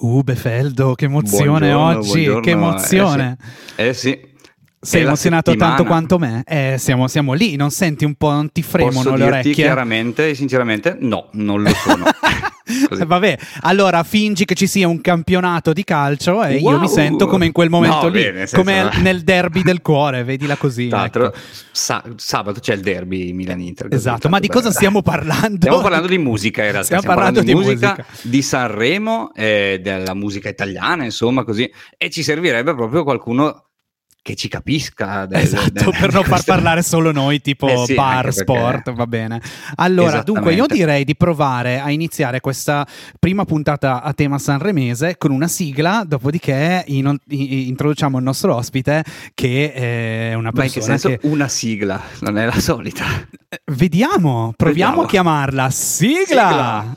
Uh, Befeldo, che emozione Buongiorno, oggi, buongiorno. che emozione. Eh sì. Eh sì. Sei emozionato settimana. tanto quanto me? Eh, siamo, siamo lì, non senti un po', non ti fremono Posso le orecchie? chiaramente e sinceramente no, non lo sono. Così. Eh, Vabbè, allora fingi che ci sia un campionato di calcio e io Wow! mi sento come in quel momento No, lì, bene, senso- come nel derby del cuore, vedila così. Tra l'altro, ecco. sa- sabato c'è il derby Milan-Inter. Esatto, ma di cosa per- stiamo parlando? Stiamo parlando di musica in realtà, Stiamo parlando di musica. di Sanremo, eh, della musica italiana, insomma così, e ci servirebbe proprio qualcuno che ci capisca. del- Esatto, del- per non far parlare solo noi, tipo Eh sì, bar, perché- sport, va bene. Allora, dunque, io direi di provare a iniziare questa prima puntata a tema sanremese con una sigla, dopodiché in- i- introduciamo il nostro ospite, che è una Ma in che persona senso che... una sigla, non è la solita. Vediamo, proviamo Vediamo. a chiamarla sigla. Sigla.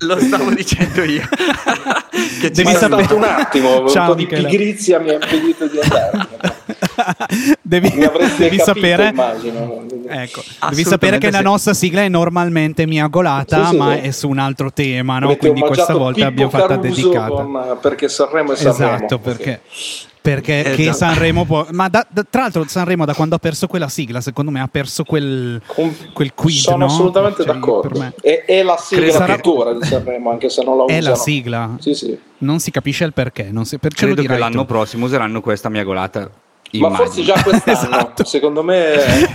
lo, stavo dicendo io. che ci Devi sapere- un attimo un Ciao, po' di Michele. pigrizia mi ha impedito di andare devi, devi capito sapere immagino Ecco, devi sapere che la sì. nostra sigla è normalmente mia golata, Sì, sì, ma è su un altro tema, no? Quindi questa volta Pippo abbiamo fatta dedicata. con, perché Sanremo è Sanremo Esatto, perché, perché Eh, che. Sanremo può... Ma da- da- tra l'altro Sanremo da quando ha perso quella sigla, secondo me ha perso quel, quel quid, sono no? assolutamente Cioè, d'accordo è, è la sigla Credo sarà- di Sanremo anche se non la È usano la sigla. sì sì Non si capisce il perché, non si, per, Credo che l'anno tu. prossimo useranno questa mia golata. ma immagino. forse già quest'anno Esatto. secondo me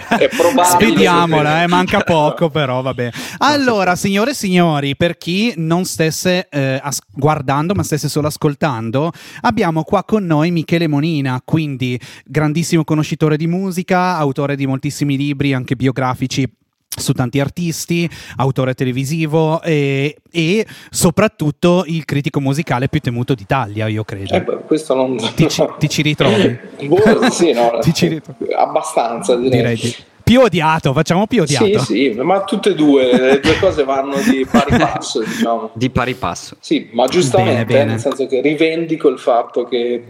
è, probabile Spediamola, eh, manca poco, però vabbè. Allora, signore e signori, per chi non stesse eh, as- guardando, ma stesse solo ascoltando, abbiamo qua con noi Michele Monina, quindi grandissimo conoscitore di musica, autore di moltissimi libri, anche biografici su tanti artisti, autore televisivo e, e soprattutto il critico musicale più temuto d'Italia, io credo. Eh questo non Ti ci- ti ci ritrovi? Boh, sì, no, Ti ci ritrovi? abbastanza direi. Direi di- Più odiato, facciamo più odiato. Sì, sì, ma tutte e due, le due cose vanno di pari passo, diciamo. Di pari passo. Sì, ma giustamente, Bene, bene. nel senso che rivendico il fatto che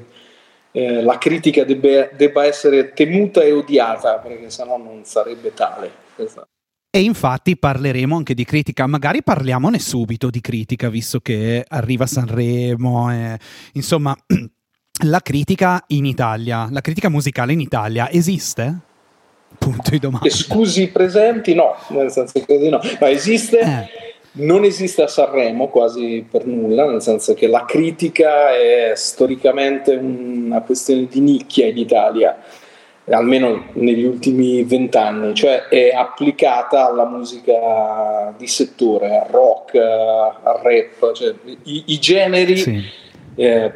eh, la critica debba, debba essere temuta e odiata, perché sennò non sarebbe tale. Questa- E infatti parleremo anche di critica, magari parliamone subito di critica, visto che arriva Sanremo, e, insomma, la critica in Italia, la critica musicale in Italia esiste? Punto di domanda. Scusi i presenti, no, nel senso che no, ma esiste. Eh. Non esiste a Sanremo quasi per nulla, nel senso che la critica è storicamente una questione di nicchia in Italia, almeno negli ultimi vent'anni, cioè è applicata alla musica di settore, al rock, al rap, cioè i, i generi, Sì. eh,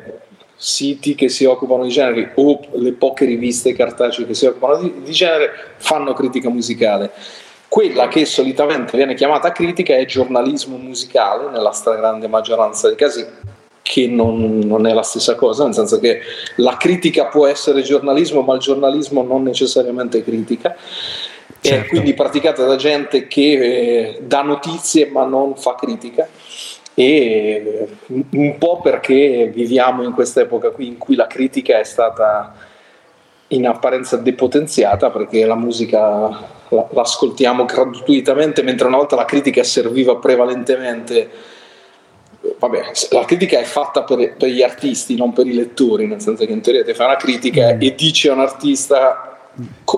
siti che si occupano di generi o le poche riviste cartacee che si occupano di, di genere fanno critica musicale. Quella che solitamente viene chiamata critica è giornalismo musicale, nella stragrande maggioranza dei casi, che non, non è la stessa cosa, nel senso che la critica può essere giornalismo, ma il giornalismo non necessariamente è critica. È Certo. quindi praticata da gente che eh, dà notizie ma non fa critica e eh, un po' perché viviamo in quest'epoca qui in cui la critica è stata in apparenza depotenziata perché la musica la- l'ascoltiamo gratuitamente mentre una volta la critica serviva prevalentemente vabbè, la critica è fatta per, per gli artisti non per i lettori nel senso che in teoria ti fai una critica Mm. e dici a un artista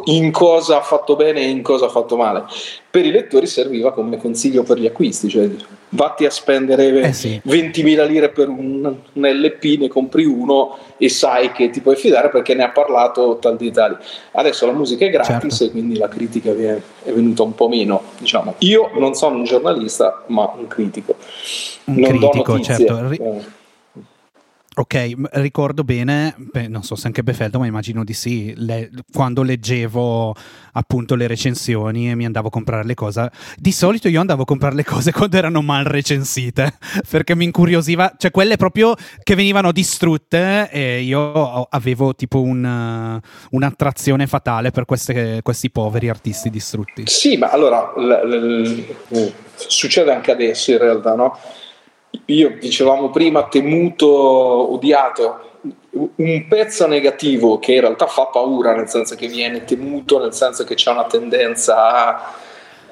in cosa ha fatto bene e in cosa ha fatto male per i lettori serviva come consiglio per gli acquisti cioè vatti a spendere Eh sì. 20.000 lire per un, un LP, ne compri uno e sai che ti puoi fidare perché ne ha parlato tal di tali. Adesso la musica è gratis Certo. e quindi la critica è, venuta un po' meno. Diciamo. Io non sono un giornalista, ma un critico. Un non critico, certo. Eh, Ok, ricordo bene, beh, non so se anche Befeldo, ma immagino di sì, le, quando leggevo appunto le recensioni e mi andavo a comprare le cose, di solito io andavo a comprare le cose quando erano mal recensite, perché mi incuriosiva, cioè quelle proprio che venivano distrutte e io avevo tipo un, un'attrazione fatale per queste, questi poveri artisti distrutti. Sì, ma allora l- l- l- succede anche adesso in realtà, no? Io dicevamo prima temuto, odiato, un pezzo negativo che in realtà fa paura, nel senso che viene temuto, nel senso che c'è una tendenza a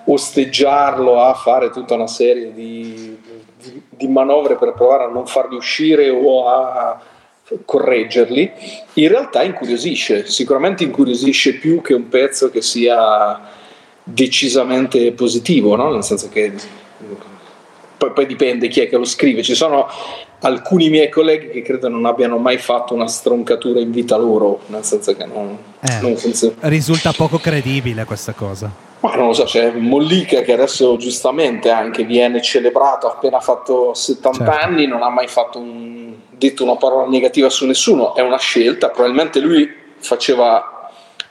osteggiarlo, a fare tutta una serie di, di, di manovre per provare a non farli uscire o a correggerli, in realtà incuriosisce, sicuramente incuriosisce più che un pezzo che sia decisamente positivo, no? nel senso che poi, poi, dipende chi è che lo scrive. Ci sono alcuni miei colleghi che credo non abbiano mai fatto una stroncatura in vita loro, nel senso che non, eh, non funziona. Risulta poco credibile questa cosa. Ma non lo so, c'è Mollica che adesso giustamente anche viene celebrato, ha appena fatto 70 certo. anni, non ha mai un, detto una parola negativa su nessuno, è una scelta, probabilmente lui faceva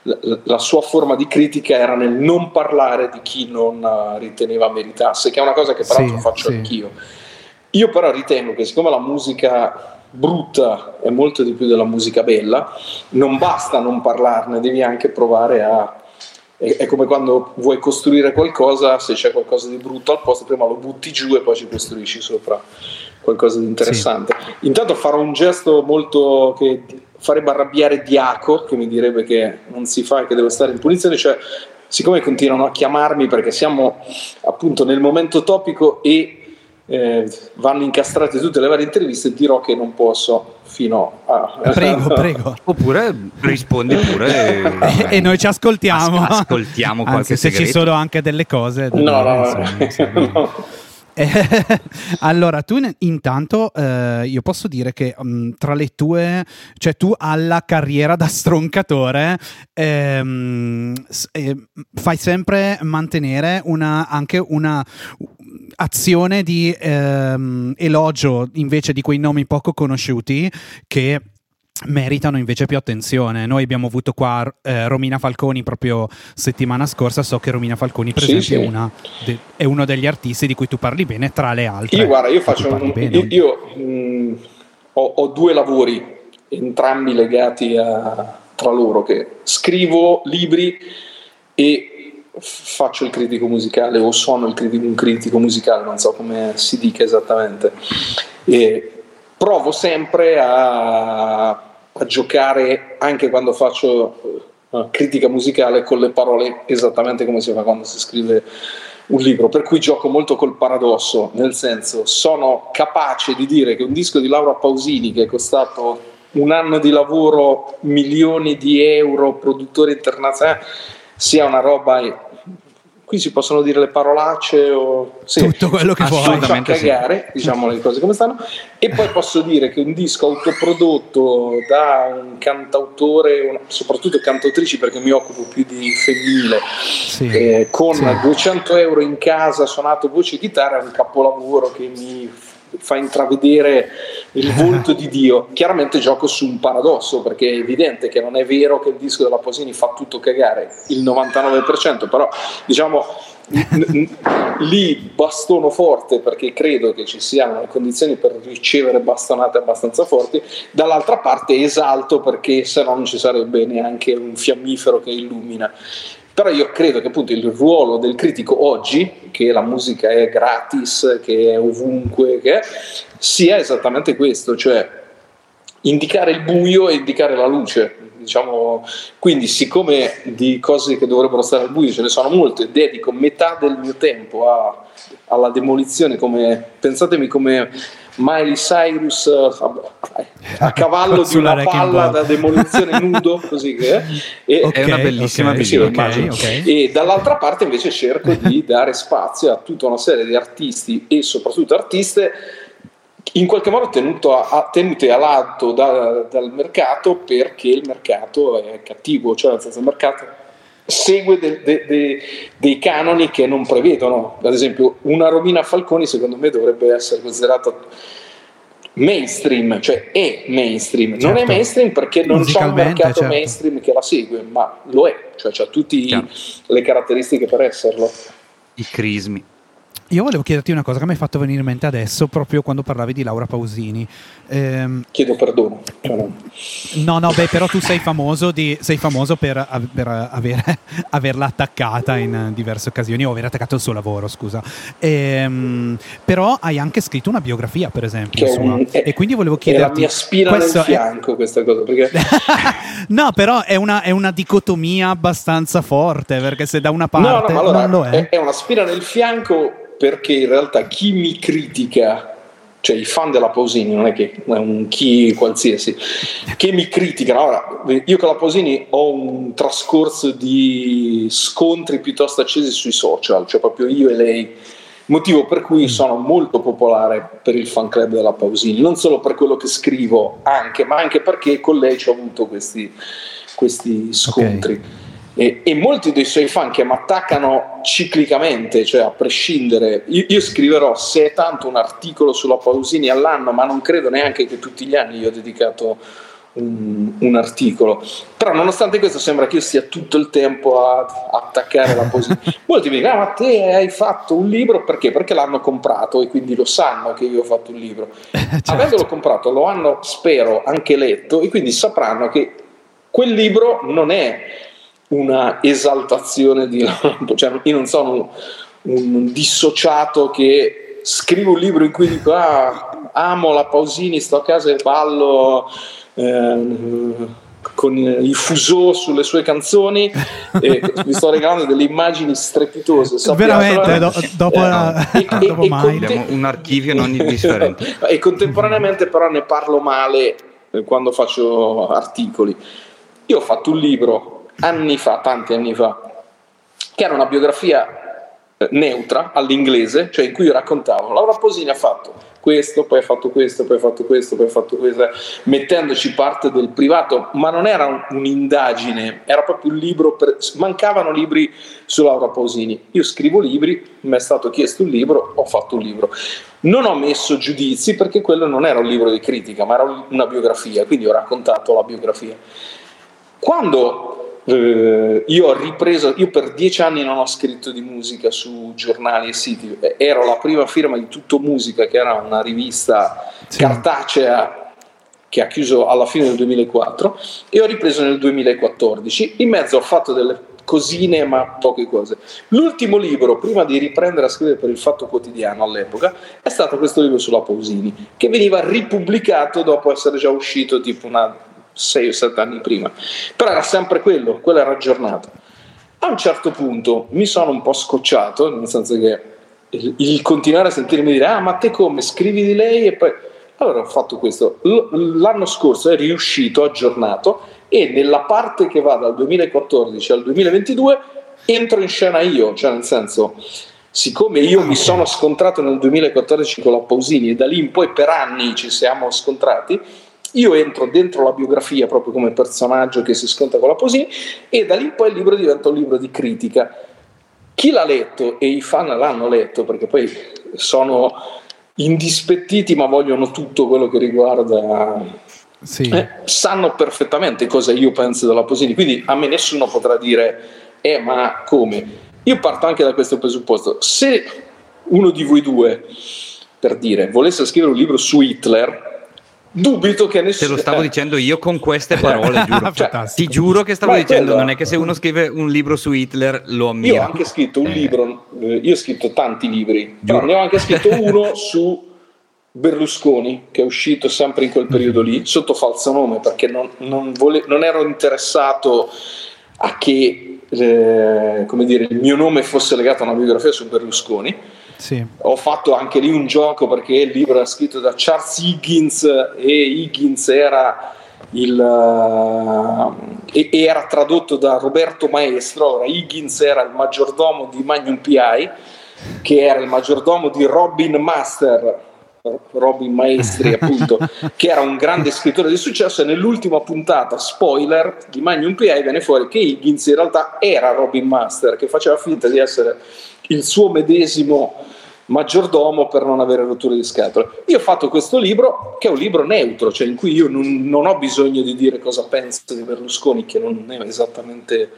la sua forma di critica era nel non parlare di chi non eh, riteneva meritasse, che è una cosa che peraltro sì, faccio sì. anch'io. Io però ritengo che siccome la musica brutta è molto di più della musica bella, non basta non parlarne, devi anche provare a... È, come quando vuoi costruire qualcosa, se c'è qualcosa di brutto al posto, prima lo butti giù e poi ci costruisci sopra qualcosa di interessante. Sì. Intanto farò un gesto molto che farebbe arrabbiare Diaco, che mi direbbe che non si fa e che deve stare in punizione, cioè siccome continuano a chiamarmi perché siamo appunto nel momento topico e eh, vanno incastrate tutte le varie interviste, dirò che non posso fino a... Prego, prego. Oppure rispondi pure e, e, noi ci ascoltiamo. As- ascoltiamo qualche Anzi, se ci sono anche delle cose... No, no, no. allora, tu intanto eh, io posso dire che um, tra le tue, cioè tu alla carriera da stroncatore ehm, eh, fai sempre mantenere una, anche una azione di ehm, elogio invece di quei nomi poco conosciuti che meritano invece più attenzione. Noi abbiamo avuto qua eh, Romina Falconi proprio settimana scorsa, so che Romina Falconi per sì, esempio sì. È, una, de, è, uno degli artisti di cui tu parli bene tra le altre. Io guarda, io faccio un, io, io mh, mm, ho, ho, due lavori, entrambi legati a, tra loro, che scrivo libri e faccio il critico musicale o sono il critico, un critico musicale, non so come si dica esattamente. E provo sempre a a giocare anche quando faccio uh, critica musicale con le parole esattamente come si fa quando si scrive un libro, per cui gioco molto col paradosso, nel senso sono capace di dire che un disco di Laura Pausini che è costato un anno di lavoro, milioni di euro, produttore internazionale, sia una roba qui si possono dire le parolacce o sì, tutto quello che vuoi fa cagare sì. diciamo le cose come stanno e poi posso dire che un disco autoprodotto da un cantautore una, soprattutto cantautrici perché mi occupo più di femminile sì. eh, con sì. 200 euro in casa suonato voce e chitarra è un capolavoro che mi fa intravedere il volto di Dio. Chiaramente gioco su un paradosso perché è evidente che non è vero che il disco della Posini fa tutto cagare, il 99%, però diciamo lì bastono forte perché credo che ci siano le condizioni per ricevere bastonate abbastanza forti, dall'altra parte esalto perché se no non ci sarebbe neanche un fiammifero che illumina. Però io credo che appunto il ruolo del critico oggi, che la musica è gratis, che è ovunque, che è, sia esattamente questo, cioè indicare il buio e indicare la luce. Diciamo, quindi, siccome di cose che dovrebbero stare al buio ce ne sono molte, dedico metà del mio tempo a, alla demolizione, come, pensatemi come Miley Cyrus uh, a cavallo di una palla da demolizione nudo così che e, okay, è una bellissima okay, visione okay, okay, e dall'altra parte invece cerco di dare spazio a tutta una serie di artisti e soprattutto artiste in qualche modo tenuto a, tenute all'atto da, dal mercato perché il mercato è cattivo cioè nel senso il mercato segue de, de, de, dei canoni che non prevedono. Ad esempio, una Romina Falconi, secondo me, dovrebbe essere considerata mainstream, cioè è mainstream. Non Certo. è mainstream perché non c'è un mercato certo. mainstream che la segue, ma lo è, cioè ha tutte le caratteristiche per esserlo. I crismi. Io volevo chiederti una cosa che mi hai fatto venire in mente adesso, proprio quando parlavi di Laura Pausini. Ehm, Chiedo perdono. Cioè, no. no, no, beh, però tu sei famoso, di- sei famoso per, per avere- averla attaccata in diverse occasioni, o aver attaccato il suo lavoro, scusa. Ehm, però hai anche scritto una biografia, per esempio. È, un- è- e quindi volevo è chiederti... la mia spina questo nel è- fianco questa cosa, perché no, però è una, è una dicotomia abbastanza forte, perché se da una No, parte no, ma allora è. è. è una spina nel fianco perché in realtà chi mi critica, cioè i fan della Pausini, non è che è un chi qualsiasi, che mi criticano. Ora, io con la Pausini ho un trascorso di scontri piuttosto accesi sui social, cioè proprio io e lei. Motivo per cui sono molto popolare per il fan club della Pausini, non solo per quello che scrivo, anche, ma anche perché con lei ci ho avuto questi, questi scontri. E, e molti dei suoi fan che mi attaccano ciclicamente, cioè a prescindere, io, io scriverò se è tanto un articolo sulla Pausini all'anno, ma non credo neanche che tutti gli anni gli ho dedicato un, un articolo. Però nonostante questo sembra che io stia tutto il tempo a, a attaccare la Pausini. Molti mi dicono, ah, ma te hai fatto un libro perché? Perché l'hanno comprato e quindi lo sanno che io ho fatto un libro. Certo. Avendolo comprato lo hanno, spero, anche letto e quindi sapranno che quel libro non è una esaltazione di cioè io non sono un, un dissociato che scrivo un libro in cui dico ah, amo la Pausini, sto a casa e ballo ehm, con i fusò sulle sue canzoni e mi sto regalando delle immagini strepitose sappiatelo. Veramente, do- dopo, Eh, e- dopo e- mai. Abbiamo un archivio non indifferente. e contemporaneamente però ne parlo male eh, quando faccio articoli. Io ho fatto un libro anni fa, tanti anni fa, che era una biografia eh, neutra all'inglese, cioè in cui io raccontavo Laura Posini ha fatto questo, poi ha fatto questo, poi ha fatto questo, poi ha fatto questo, mettendoci parte del privato, ma non era un- un'indagine, era proprio un libro, per, mancavano libri su Laura Pausini. Io scrivo libri, mi è stato chiesto un libro, ho fatto un libro. Non ho messo giudizi perché quello non era un libro di critica, ma era una biografia, quindi ho raccontato la biografia. Quando eh, io ho ripreso, io per dieci anni non ho scritto di musica su giornali e siti, Eh, ero la prima firma di Tutto Musica, che era una rivista Sì. cartacea che ha chiuso alla fine del 2004 e ho ripreso nel 2014. In mezzo ho fatto delle cosine, ma poche cose. L'ultimo libro, prima di riprendere a scrivere per il Fatto Quotidiano all'epoca, è stato questo libro sulla Pausini, che veniva ripubblicato dopo essere già uscito tipo una 6 o 7 anni prima. Però era sempre quello, quello era aggiornato. A un certo punto mi sono un po' scocciato, nel senso che il, il continuare a sentirmi dire ah ma te come scrivi di lei e poi allora ho fatto questo l'anno scorso è riuscito aggiornato e nella parte che va dal 2014 al 2022 entro in scena io cioè nel senso siccome io mi sono scontrato nel 2014 con la Pausini e da lì in poi per anni ci siamo scontrati io entro dentro la biografia proprio come personaggio che si scontra con la Pausini e da lì in poi il libro diventa un libro di critica. Chi l'ha letto e i fan l'hanno letto perché poi sono indispettiti ma vogliono tutto quello che riguarda Sì. eh, sanno perfettamente cosa io penso della Posini quindi a me nessuno potrà dire eh ma come? Io parto anche da questo presupposto. Se uno di voi due per dire volesse scrivere un libro su Hitler dubito che Te nessuno lo stavo eh, dicendo io con queste parole, giuro. Cioè, ti giuro che stavo dicendo, quello. non è che se uno scrive un libro su Hitler lo Io ho ammira. anche scritto un Eh. libro, eh, io ho scritto tanti libri, però ne ho anche scritto uno su Berlusconi, che è uscito sempre in quel periodo lì, sotto falso nome, perché non, non vole- non ero interessato a che eh, come dire, il mio nome fosse legato a una biografia su Berlusconi. Sì. Ho fatto anche lì un gioco perché il libro era scritto da Charles Higgins e Higgins era il, e era tradotto da Roberto Maestro. Ora, Higgins era il maggiordomo di Magnum PI, che era il maggiordomo di Robin Master. Robin Maestri, appunto, che era un grande scrittore di successo. E nell'ultima puntata, spoiler di Magnum PI, viene fuori che Higgins in realtà era Robin Master, che faceva finta di essere il suo medesimo maggiordomo per non avere rotture di scatole. Io ho fatto questo libro che è un libro neutro, cioè in cui io non, non ho bisogno di dire cosa penso di Berlusconi, che non è esattamente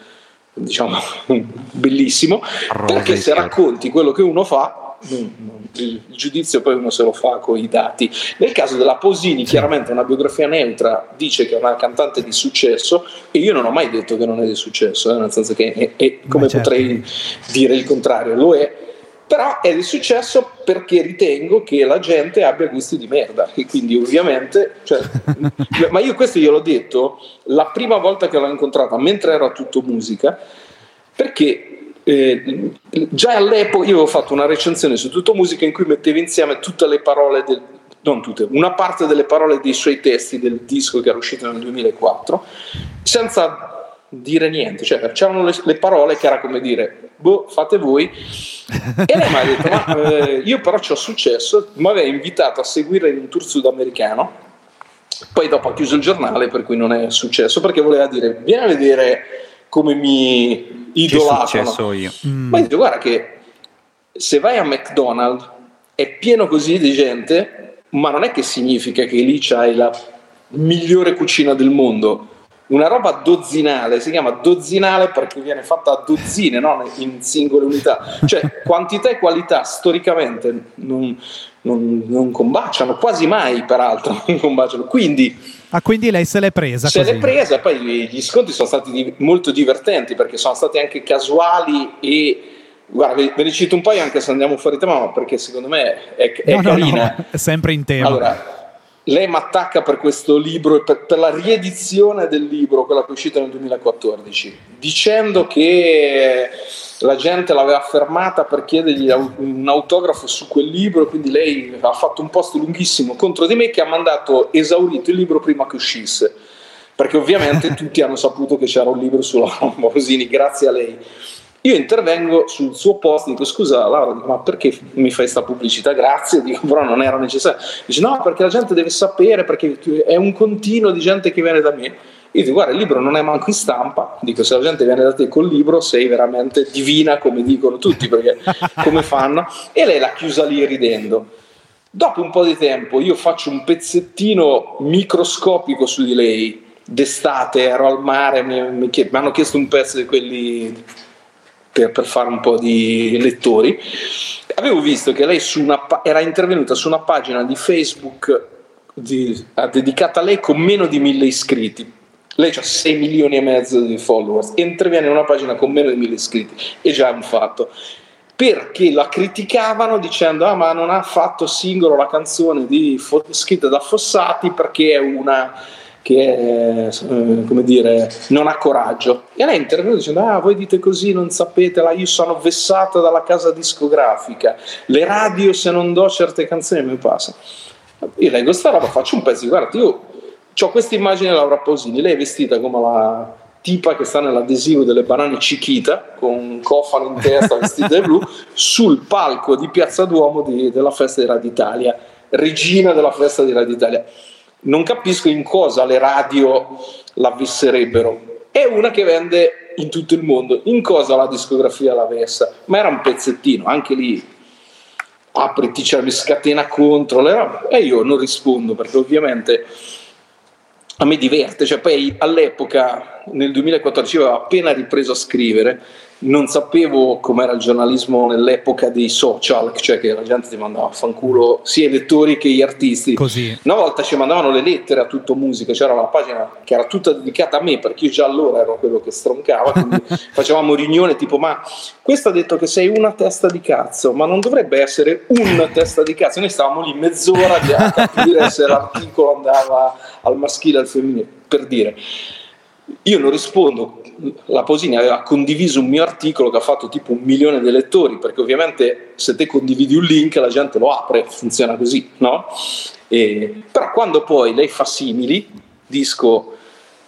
diciamo bellissimo, perché se racconti quello che uno fa il giudizio poi uno se lo fa con i dati. Nel caso della Posini, chiaramente una biografia neutra dice che è una cantante di successo e io non ho mai detto che non è di successo, eh, nel senso che è, è, come certo. potrei dire il contrario, lo è. Però è di successo perché ritengo che la gente abbia gusti di merda e quindi ovviamente, cioè, ma io questo gliel'ho detto la prima volta che l'ho incontrata, mentre era tutto musica, perché eh, già all'epoca io avevo fatto una recensione su tutto musica in cui mettevo insieme tutte le parole del, non tutte, una parte delle parole dei suoi testi del disco che era uscito nel 2004 senza dire niente, cioè c'erano le, le parole che era come dire boh fate voi e lei mi ha detto ma eh, io però ci ho successo mi aveva invitato a seguire in un tour sudamericano poi dopo ha chiuso il giornale per cui non è successo perché voleva dire vieni a vedere come mi idolatrano. io. Mm. Ma dico, guarda che se vai a McDonald's è pieno così di gente, ma non è che significa che lì c'hai la migliore cucina del mondo. Una roba dozzinale, si chiama dozzinale perché viene fatta a dozzine, non in singole unità. Cioè, quantità e qualità storicamente non, non, non combaciano, quasi mai peraltro non combaciano. Quindi Ah, quindi lei se l'è presa. Se così. l'è presa, poi gli sconti sono stati di, molto divertenti perché sono stati anche casuali e. Guarda, ve ne cito un paio anche se andiamo fuori tema, perché secondo me è, è no, carina. No, no, è sempre in tema. Allora, lei mi attacca per questo libro, per, per, la riedizione del libro, quella che è uscita nel 2014, dicendo che la gente l'aveva fermata per chiedergli un autografo su quel libro, quindi lei ha fatto un post lunghissimo contro di me che ha mandato esaurito il libro prima che uscisse, perché ovviamente tutti hanno saputo che c'era un libro sulla Morosini, grazie a lei. Io intervengo sul suo post, dico scusa Laura, dico, ma perché mi fai questa pubblicità? Grazie, dico però non era necessario. Dice no, perché la gente deve sapere, perché è un continuo di gente che viene da me. Io dico, guarda, il libro non è manco in stampa, dico, se la gente viene da te col libro sei veramente divina, come dicono tutti, perché come fanno? E lei l'ha chiusa lì ridendo. Dopo un po' di tempo io faccio un pezzettino microscopico su di lei, d'estate ero al mare, mi, mi, mi hanno chiesto un pezzo di quelli per, per, fare un po' di lettori. Avevo visto che lei una, era intervenuta su una pagina di Facebook di, dedicata a lei con meno di mille iscritti lei ha 6 milioni e mezzo di followers interviene in una pagina con meno di 1000 iscritti e già è un fatto perché la criticavano dicendo ah ma non ha fatto singolo la canzone di, scritta da Fossati perché è una che è, eh, come dire, non ha coraggio. E lei interviene dicendo: Ah, voi dite così, non sapete, io sono vessata dalla casa discografica, le radio se non do certe canzoni mi passa. Io leggo sta roba, faccio un pezzo, guarda, io ho questa immagine di Laura Pausini, lei è vestita come la tipa che sta nell'adesivo delle banane Cichita con un cofano in testa vestita di blu sul palco di Piazza Duomo di, della festa di Radio Italia regina della festa di Radio Italia. Non capisco in cosa le radio la visserebbero è una che vende in tutto il mondo. In cosa la discografia la vessa ma era un pezzettino anche lì apri ti cioè, mi scatena contro e io non rispondo perché ovviamente a me diverte, cioè poi all'epoca nel 2014 avevo appena ripreso a scrivere non sapevo com'era il giornalismo nell'epoca dei social, cioè che la gente ti mandava a fanculo sia i lettori che gli artisti. Così. Una volta ci mandavano le lettere a tutto musica, c'era una pagina che era tutta dedicata a me, perché io già allora ero quello che stroncava, quindi facevamo riunione tipo ma questo ha detto che sei una testa di cazzo, ma non dovrebbe essere una testa di cazzo. Noi stavamo lì mezz'ora a capire se l'articolo andava al maschile o al femminile, per dire. Io non rispondo, la Posini aveva condiviso un mio articolo che ha fatto tipo un milione di lettori, perché ovviamente se te condividi un link la gente lo apre, funziona così, no? E, però quando poi lei fa simili, disco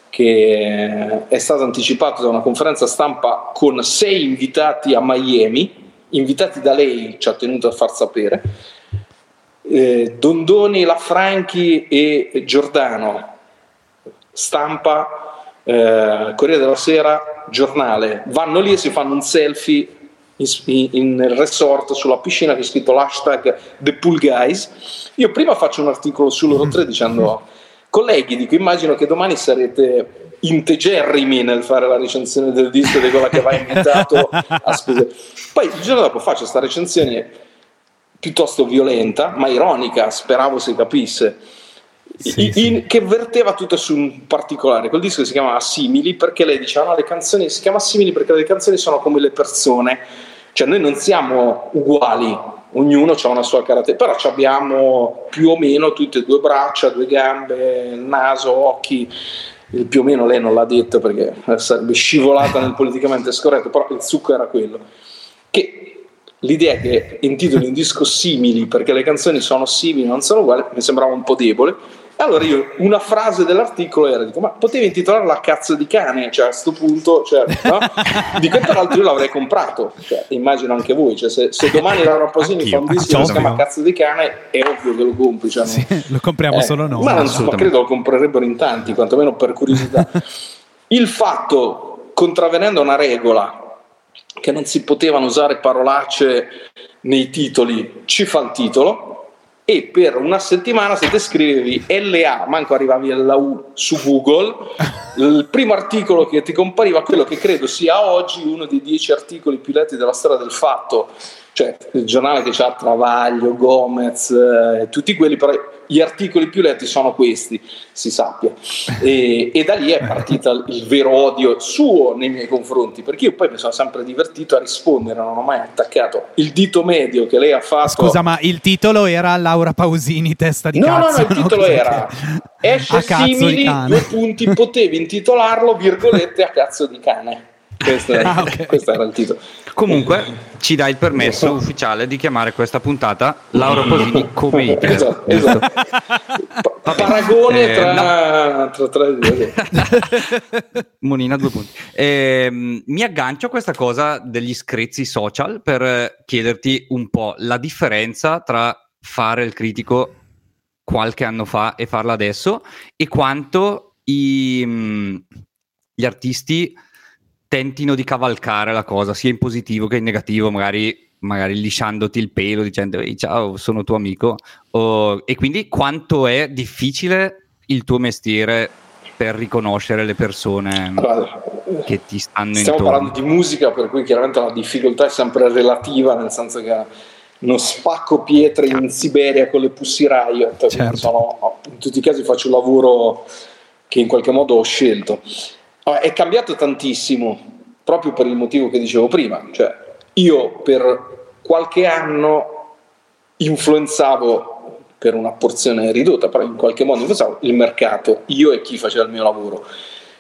che è stato anticipato da una conferenza stampa con sei invitati a Miami, invitati da lei, ci ha tenuto a far sapere, eh, Dondoni, Lafranchi e Giordano, stampa eh, Corriere della Sera, giornale, vanno lì e si fanno un selfie in, in, nel resort sulla piscina che è scritto l'hashtag The Pool Guys. Io prima faccio un articolo su loro tre dicendo colleghi, dico immagino che domani sarete integerrimi nel fare la recensione del disco di quella che va invitato a scusare. Poi il giorno dopo faccio questa recensione piuttosto violenta, ma ironica, speravo si capisse. Sì, in, sì. che verteva tutto su un particolare. Quel disco si chiamava Simili perché lei diceva: No, le canzoni si chiama Simili perché le canzoni sono come le persone, cioè noi non siamo uguali, ognuno ha una sua caratteristica, però abbiamo più o meno tutte e due braccia, due gambe, naso, occhi. Più o meno lei non l'ha detto perché sarebbe scivolata nel politicamente scorretto, però il succo era quello. Che l'idea che intitoli un disco simili perché le canzoni sono simili, non sono uguali, mi sembrava un po' debole allora io, una frase dell'articolo era, dico, ma potevi intitolarla cazzo di cane, cioè a questo punto, cioè, no? Dico, tra l'altro io l'avrei comprato, cioè, immagino anche voi, cioè, se, se, domani Laura Pausini fa un disco che si chiama cazzo di cane, è ovvio che lo compri. Cioè, sì, lo compriamo eh, solo noi. Ma, non, ma credo lo comprerebbero in tanti, quantomeno per curiosità. Il fatto, contravvenendo una regola, che non si potevano usare parolacce nei titoli, ci fa il titolo, e per una settimana se te scrivevi LA, manco arrivavi alla U su Google, il primo articolo che ti compariva, quello che credo sia oggi uno dei dieci articoli più letti della storia del fatto, cioè il giornale che ha Travaglio, Gomez, eh, tutti quelli, però gli articoli più letti sono questi, si sappia. E, e, da lì è partito il vero odio suo nei miei confronti, perché io poi mi sono sempre divertito a rispondere, non ho mai attaccato il dito medio che lei ha fatto. Scusa, ma il titolo era Laura Pausini, testa di no, cazzo? No, no, il titolo era. Esce simili, due punti, potevi intitolarlo, virgolette, a cazzo di cane. Questo, ah, okay. questo, era il titolo. Comunque ci dai il permesso esatto. ufficiale di chiamare questa puntata Laura Posini come Hitler. Esatto, esatto. Paragone eh, tra, no. tra, tra, Monina due punti. Eh, mi aggancio a questa cosa degli screzi social per chiederti un po' la differenza tra fare il critico qualche anno fa e farlo adesso e quanto i, gli artisti tentino di cavalcare la cosa, sia in positivo che in negativo, magari, magari lisciandoti il pelo dicendo Ehi, ciao, sono tuo amico. Oh, e quindi quanto è difficile il tuo mestiere per riconoscere le persone allora, che ti stanno stiamo intorno? Stiamo parlando di musica, per cui chiaramente la difficoltà è sempre relativa, nel senso che non spacco pietre in Siberia con le Pussy Riot, certo. sono, in tutti i casi faccio un lavoro che in qualche modo ho scelto. È cambiato tantissimo, proprio per il motivo che dicevo prima, cioè io per qualche anno influenzavo per una porzione ridotta, però in qualche modo influenzavo il mercato, io e chi faceva il mio lavoro,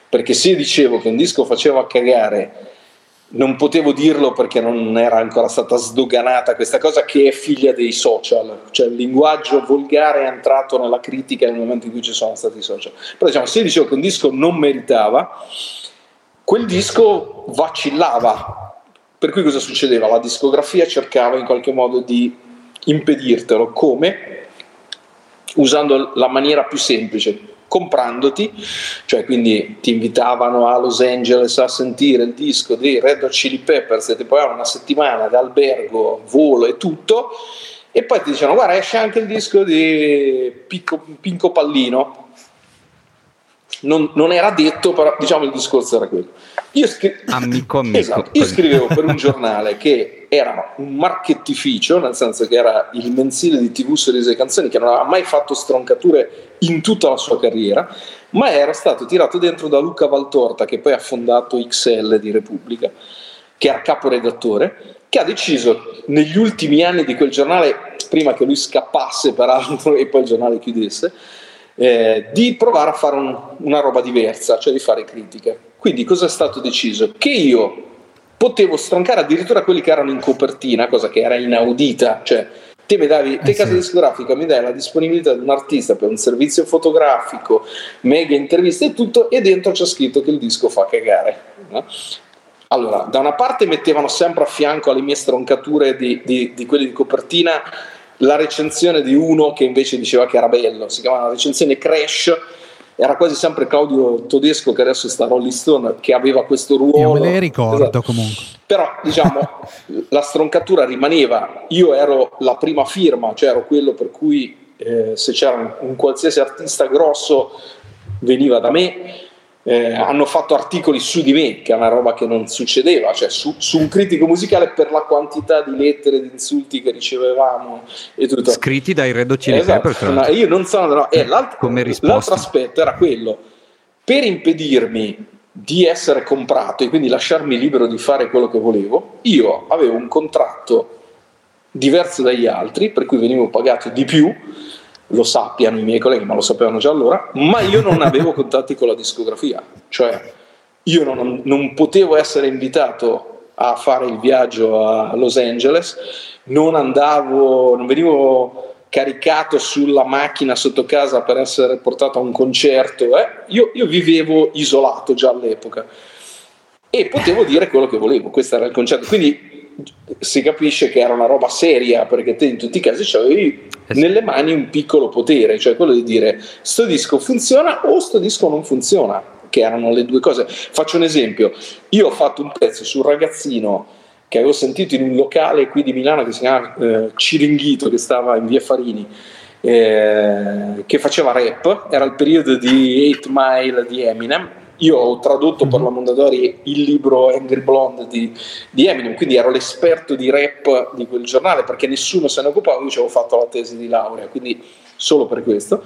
perché se dicevo che un disco faceva cagare non potevo dirlo perché non era ancora stata sdoganata questa cosa che è figlia dei social, cioè il linguaggio volgare è entrato nella critica nel momento in cui ci sono stati i social. Però diciamo, se dicevo che un disco non meritava, quel disco vacillava. Per cui cosa succedeva? La discografia cercava in qualche modo di impedirtelo. Come? Usando la maniera più semplice, comprandoti, cioè quindi ti invitavano a Los Angeles a sentire il disco dei Red Hot Chili Peppers e ti pagavano una settimana d'albergo, volo e tutto, e poi ti dicevano guarda esce anche il disco di Pinco Pallino, non, non, era detto, però diciamo il discorso era quello. Io, scri- amico, amico. Esatto, io scrivevo per un giornale che era un marchettificio, nel senso che era il mensile di TV Sorrisi e Canzoni, che non aveva mai fatto stroncature in tutta la sua carriera, ma era stato tirato dentro da Luca Valtorta, che poi ha fondato XL di Repubblica, che era caporedattore, che ha deciso negli ultimi anni di quel giornale, prima che lui scappasse peraltro e poi il giornale chiudesse, eh, di provare a fare un, una roba diversa, cioè di fare critiche. Quindi cosa è stato deciso? Che io potevo stroncare addirittura quelli che erano in copertina, cosa che era inaudita, cioè te mi davi, te eh casa sì. discografica mi dai la disponibilità di un artista per un servizio fotografico, mega interviste e tutto, e dentro c'è scritto che il disco fa cagare. No? Allora, da una parte mettevano sempre a fianco alle mie stroncature di, di, di quelli di copertina la recensione di uno che invece diceva che era bello, si chiama la recensione Crash, era quasi sempre Claudio Todesco che adesso sta a Rolling Stone che aveva questo ruolo. Io me le ricordo Esatto. comunque. Però diciamo la stroncatura rimaneva, io ero la prima firma, cioè ero quello per cui eh, se c'era un, un qualsiasi artista grosso veniva da me, eh, hanno fatto articoli su di me, che è una roba che non succedeva, cioè su, su un critico musicale per la quantità di lettere, di insulti che ricevevamo e tutto. Scritti dai Red Hot Chili Esatto, Peppers, tra no, l'altro. io non sono no, eh, l'alt- Come risposta. l'altro aspetto era quello per impedirmi di essere comprato e quindi lasciarmi libero di fare quello che volevo io avevo un contratto diverso dagli altri per cui venivo pagato di più lo sappiano i miei colleghi ma lo sapevano già allora ma io non avevo contatti con la discografia cioè io non, non potevo essere invitato a fare il viaggio a Los Angeles non andavo non venivo caricato sulla macchina sotto casa per essere portato a un concerto. eh. Io, io vivevo isolato già all'epoca e potevo dire quello che volevo, questo era il concetto. Quindi si capisce che era una roba seria perché te in tutti i casi avevi Eh nelle mani un piccolo potere, cioè quello di dire sto disco funziona o sto disco non funziona, che erano le due cose. Faccio un esempio, io ho fatto un pezzo sul ragazzino che avevo sentito in un locale qui di Milano che si chiama eh, Ciringhito, che stava in via Farini, eh, che faceva rap, era il periodo di 8 Mile di Eminem. Io ho tradotto per la Mondadori il libro Angry Blonde di, di Eminem, quindi ero l'esperto di rap di quel giornale perché nessuno se ne occupava, io ci avevo fatto la tesi di laurea, quindi solo per questo.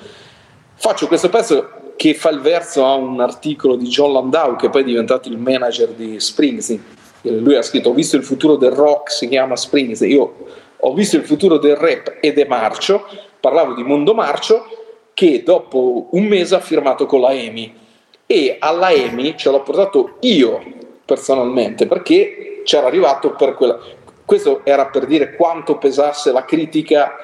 Faccio questo pezzo che fa il verso a un articolo di John Landau, che poi è diventato il manager di Springsteen. Lui ha scritto: Ho visto il futuro del rock, si chiama Springsteen. Io ho visto il futuro del rap ed è Marcio. Parlavo di Mondo Marcio, che dopo un mese ha firmato con la EMI. E alla EMI ce l'ho portato io personalmente perché c'era arrivato per quella. Questo era per dire quanto pesasse la critica.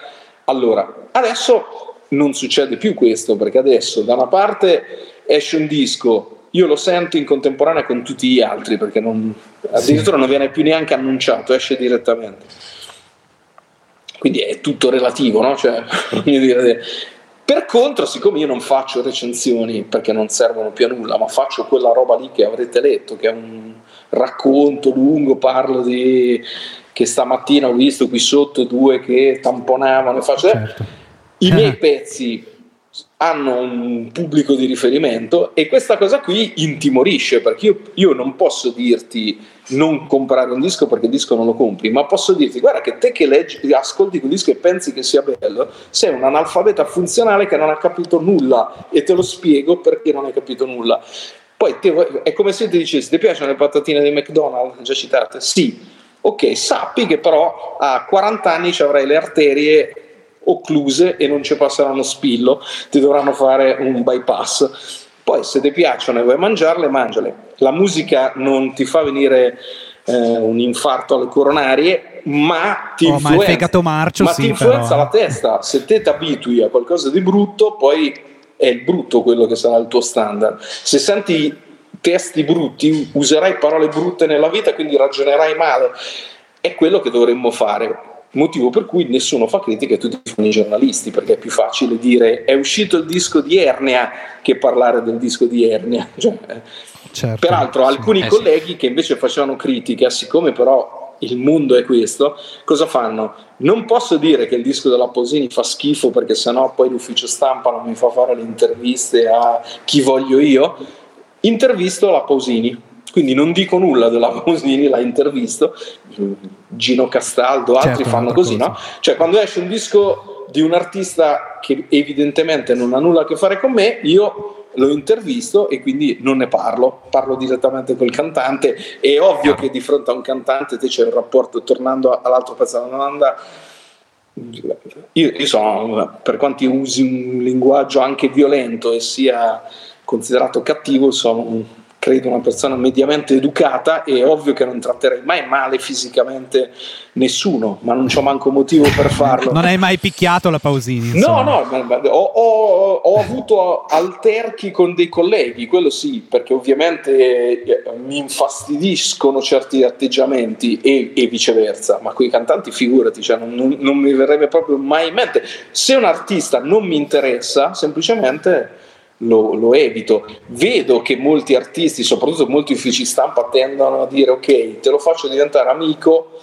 Allora, adesso non succede più questo perché adesso da una parte esce un disco, io lo sento in contemporanea con tutti gli altri perché non, addirittura non viene più neanche annunciato, esce direttamente. Quindi è tutto relativo, no? Cioè, dire, per contro, siccome io non faccio recensioni perché non servono più a nulla, ma faccio quella roba lì che avrete letto, che è un racconto lungo, parlo di che stamattina ho visto qui sotto due che tamponavano faccio... Certo. I miei pezzi hanno un pubblico di riferimento e questa cosa qui intimorisce perché io, io non posso dirti non comprare un disco perché il disco non lo compri, ma posso dirti guarda che te che leggi, ascolti quel disco e pensi che sia bello, sei un analfabeta funzionale che non ha capito nulla e te lo spiego perché non hai capito nulla. Poi te- è come se ti dicessi ti piacciono le patatine di McDonald's, già citate? Sì. Ok, sappi che però a 40 anni ci avrai le arterie occluse e non ci passeranno spillo, ti dovranno fare un bypass. Poi se ti piacciono e vuoi mangiarle, mangiale. La musica non ti fa venire eh, un infarto alle coronarie, ma ti Oh, ma influenza, fegato marcio ma sì, ti influenza però, eh. la testa. Se te ti abitui a qualcosa di brutto, poi è il brutto quello che sarà il tuo standard. Se senti testi brutti, userai parole brutte nella vita, quindi ragionerai male. È quello che dovremmo fare. Motivo per cui nessuno fa critiche, tutti fanno i giornalisti, perché è più facile dire è uscito il disco di Ernia che parlare del disco di Ernia. Cioè, eh, Certo, Peraltro, sì. alcuni Eh sì. colleghi che invece facevano critica, siccome però il mondo è questo, cosa fanno? Non posso dire che il disco della Pausini fa schifo perché sennò poi l'ufficio stampa non mi fa fare le interviste a chi voglio io. Intervisto la Pausini, quindi non dico nulla della Pausini, la intervisto. Gino Castaldo, altri Certo, fanno così, cosa. no? Cioè, quando esce un disco di un artista che evidentemente non ha nulla a che fare con me, io lo intervisto e quindi non ne parlo, parlo direttamente col cantante. È ovvio che di fronte a un cantante te c'è un rapporto, tornando all'altro pezzo della domanda. Io, io sono, per quanti usi un linguaggio anche violento e sia considerato cattivo, sono un- credo una persona mediamente educata e ovvio che non tratterei mai male fisicamente nessuno, ma non c'ho manco motivo per farlo. Non hai mai picchiato la Pausini? No, insomma. no, ma ho, ho- ho avuto alterchi con dei colleghi, quello sì, perché ovviamente eh, mi infastidiscono certi atteggiamenti e, e viceversa, ma con i cantanti figurati, cioè, non, non- non mi verrebbe proprio mai in mente. Se un artista non mi interessa, semplicemente lo, lo, evito. Vedo che molti artisti, soprattutto molti uffici stampa, tendono a dire ok, te lo faccio diventare amico,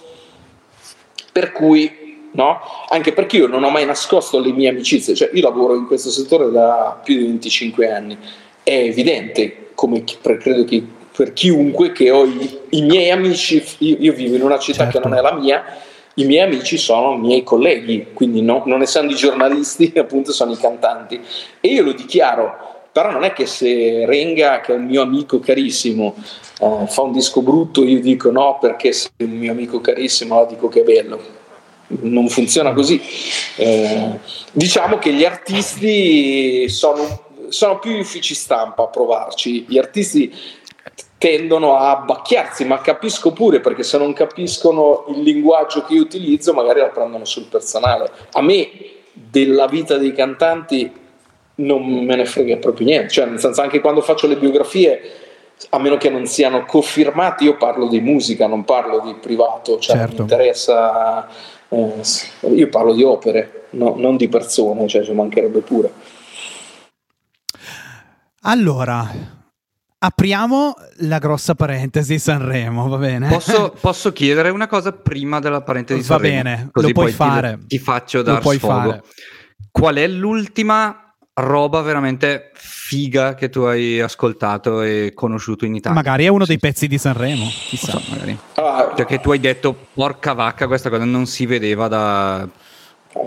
per cui, no? Anche perché io non ho mai nascosto le mie amicizie, cioè io lavoro in questo settore da più di 25 anni, è evidente, come credo che per chiunque, che ho i, i miei amici, io, io, vivo in una città certo. che non è la mia, i miei amici sono miei colleghi, quindi no, non essendo i giornalisti, appunto sono i cantanti. E io lo dichiaro, però non è che se Renga, che è un mio amico carissimo, eh, fa un disco brutto, io dico no perché se è un mio amico carissimo la dico che è bello. Non funziona così. Eh, diciamo che gli artisti sono, sono più gli uffici stampa a provarci. Gli artisti tendono a abbacchiarsi, ma capisco pure perché se non capiscono il linguaggio che io utilizzo magari la prendono sul personale. A me della vita dei cantanti non me ne frega proprio niente, cioè nel senso anche quando faccio le biografie, a meno che non siano confermati, io parlo di musica, non parlo di privato, cioè certo. mi interessa, eh, io parlo di opere, no, non di persone, cioè ci mancherebbe pure. Allora, Apriamo la grossa parentesi Sanremo, va bene? Posso, posso chiedere una cosa prima della parentesi va Sanremo? Va bene, così lo puoi fare. Ti, ti faccio dar sfogo. Fare. Qual è l'ultima roba veramente figa che tu hai ascoltato e conosciuto in Italia? Magari è uno dei pezzi di Sanremo, chissà. So, magari. Perché tu hai detto, porca vacca, questa cosa non si vedeva da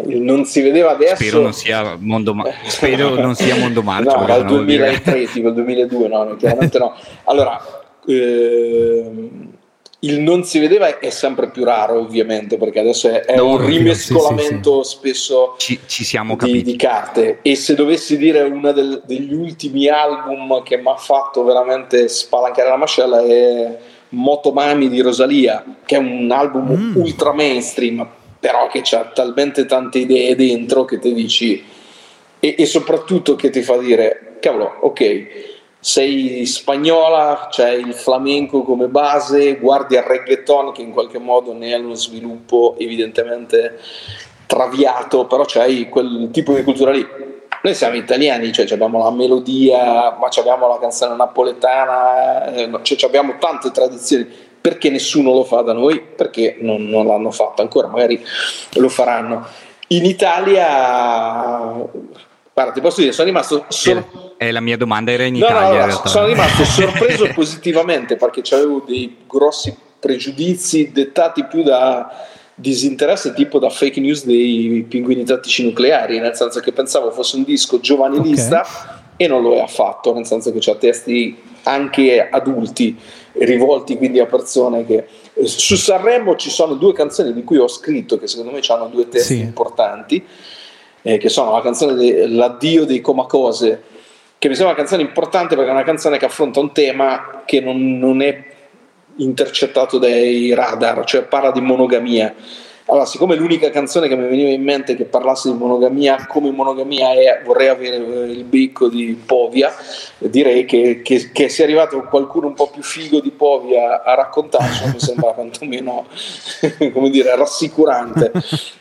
non si vedeva adesso. Spero non sia mondo, ma- spero non sia mondo marcio. no, dal 2003, tipo il 2002, no, chiaramente no. Allora, ehm, il non si vedeva è sempre più raro, ovviamente, perché adesso è, è no, un rimescolamento sì, sì, sì. spesso ci, ci siamo di, di, carte. E se dovessi dire uno del, degli ultimi album che mi ha fatto veramente spalancare la mascella è Motomami di Rosalia, che è un album mm. ultra mainstream però che ha talmente tante idee dentro che ti dici e, e, soprattutto che ti fa dire cavolo ok sei spagnola c'è il flamenco come base guardi al reggaeton che in qualche modo ne è uno sviluppo evidentemente traviato però c'hai quel tipo di cultura lì. Noi siamo italiani, cioè abbiamo la melodia, ma abbiamo la canzone napoletana, eh, cioè abbiamo tante tradizioni perché nessuno lo fa da noi? Perché non, non l'hanno fatto ancora, magari lo faranno. In Italia, guarda, ti posso dire, sono rimasto... Sor- è la mia domanda, era in Italia. No, no, sono rimasto sorpreso positivamente perché avevo dei grossi pregiudizi dettati più da disinteresse tipo da fake news dei pinguini tattici nucleari, nel senso che pensavo fosse un disco giovanilista okay. E non lo è affatto, nel senso che ha testi anche adulti rivolti quindi a persone che eh, su Sanremo ci sono due canzoni di cui ho scritto che secondo me hanno due testi sì. importanti eh, che sono la canzone dell'addio dei Comacose che mi sembra una canzone importante perché è una canzone che affronta un tema che non, non è intercettato dai radar cioè parla di monogamia allora, siccome l'unica canzone che mi veniva in mente che parlasse di monogamia come monogamia è vorrei avere eh, il becco di Povia, direi che, che, che sia arrivato qualcuno un po' più figo di Povia a raccontarci mi sembra quantomeno come dire, rassicurante.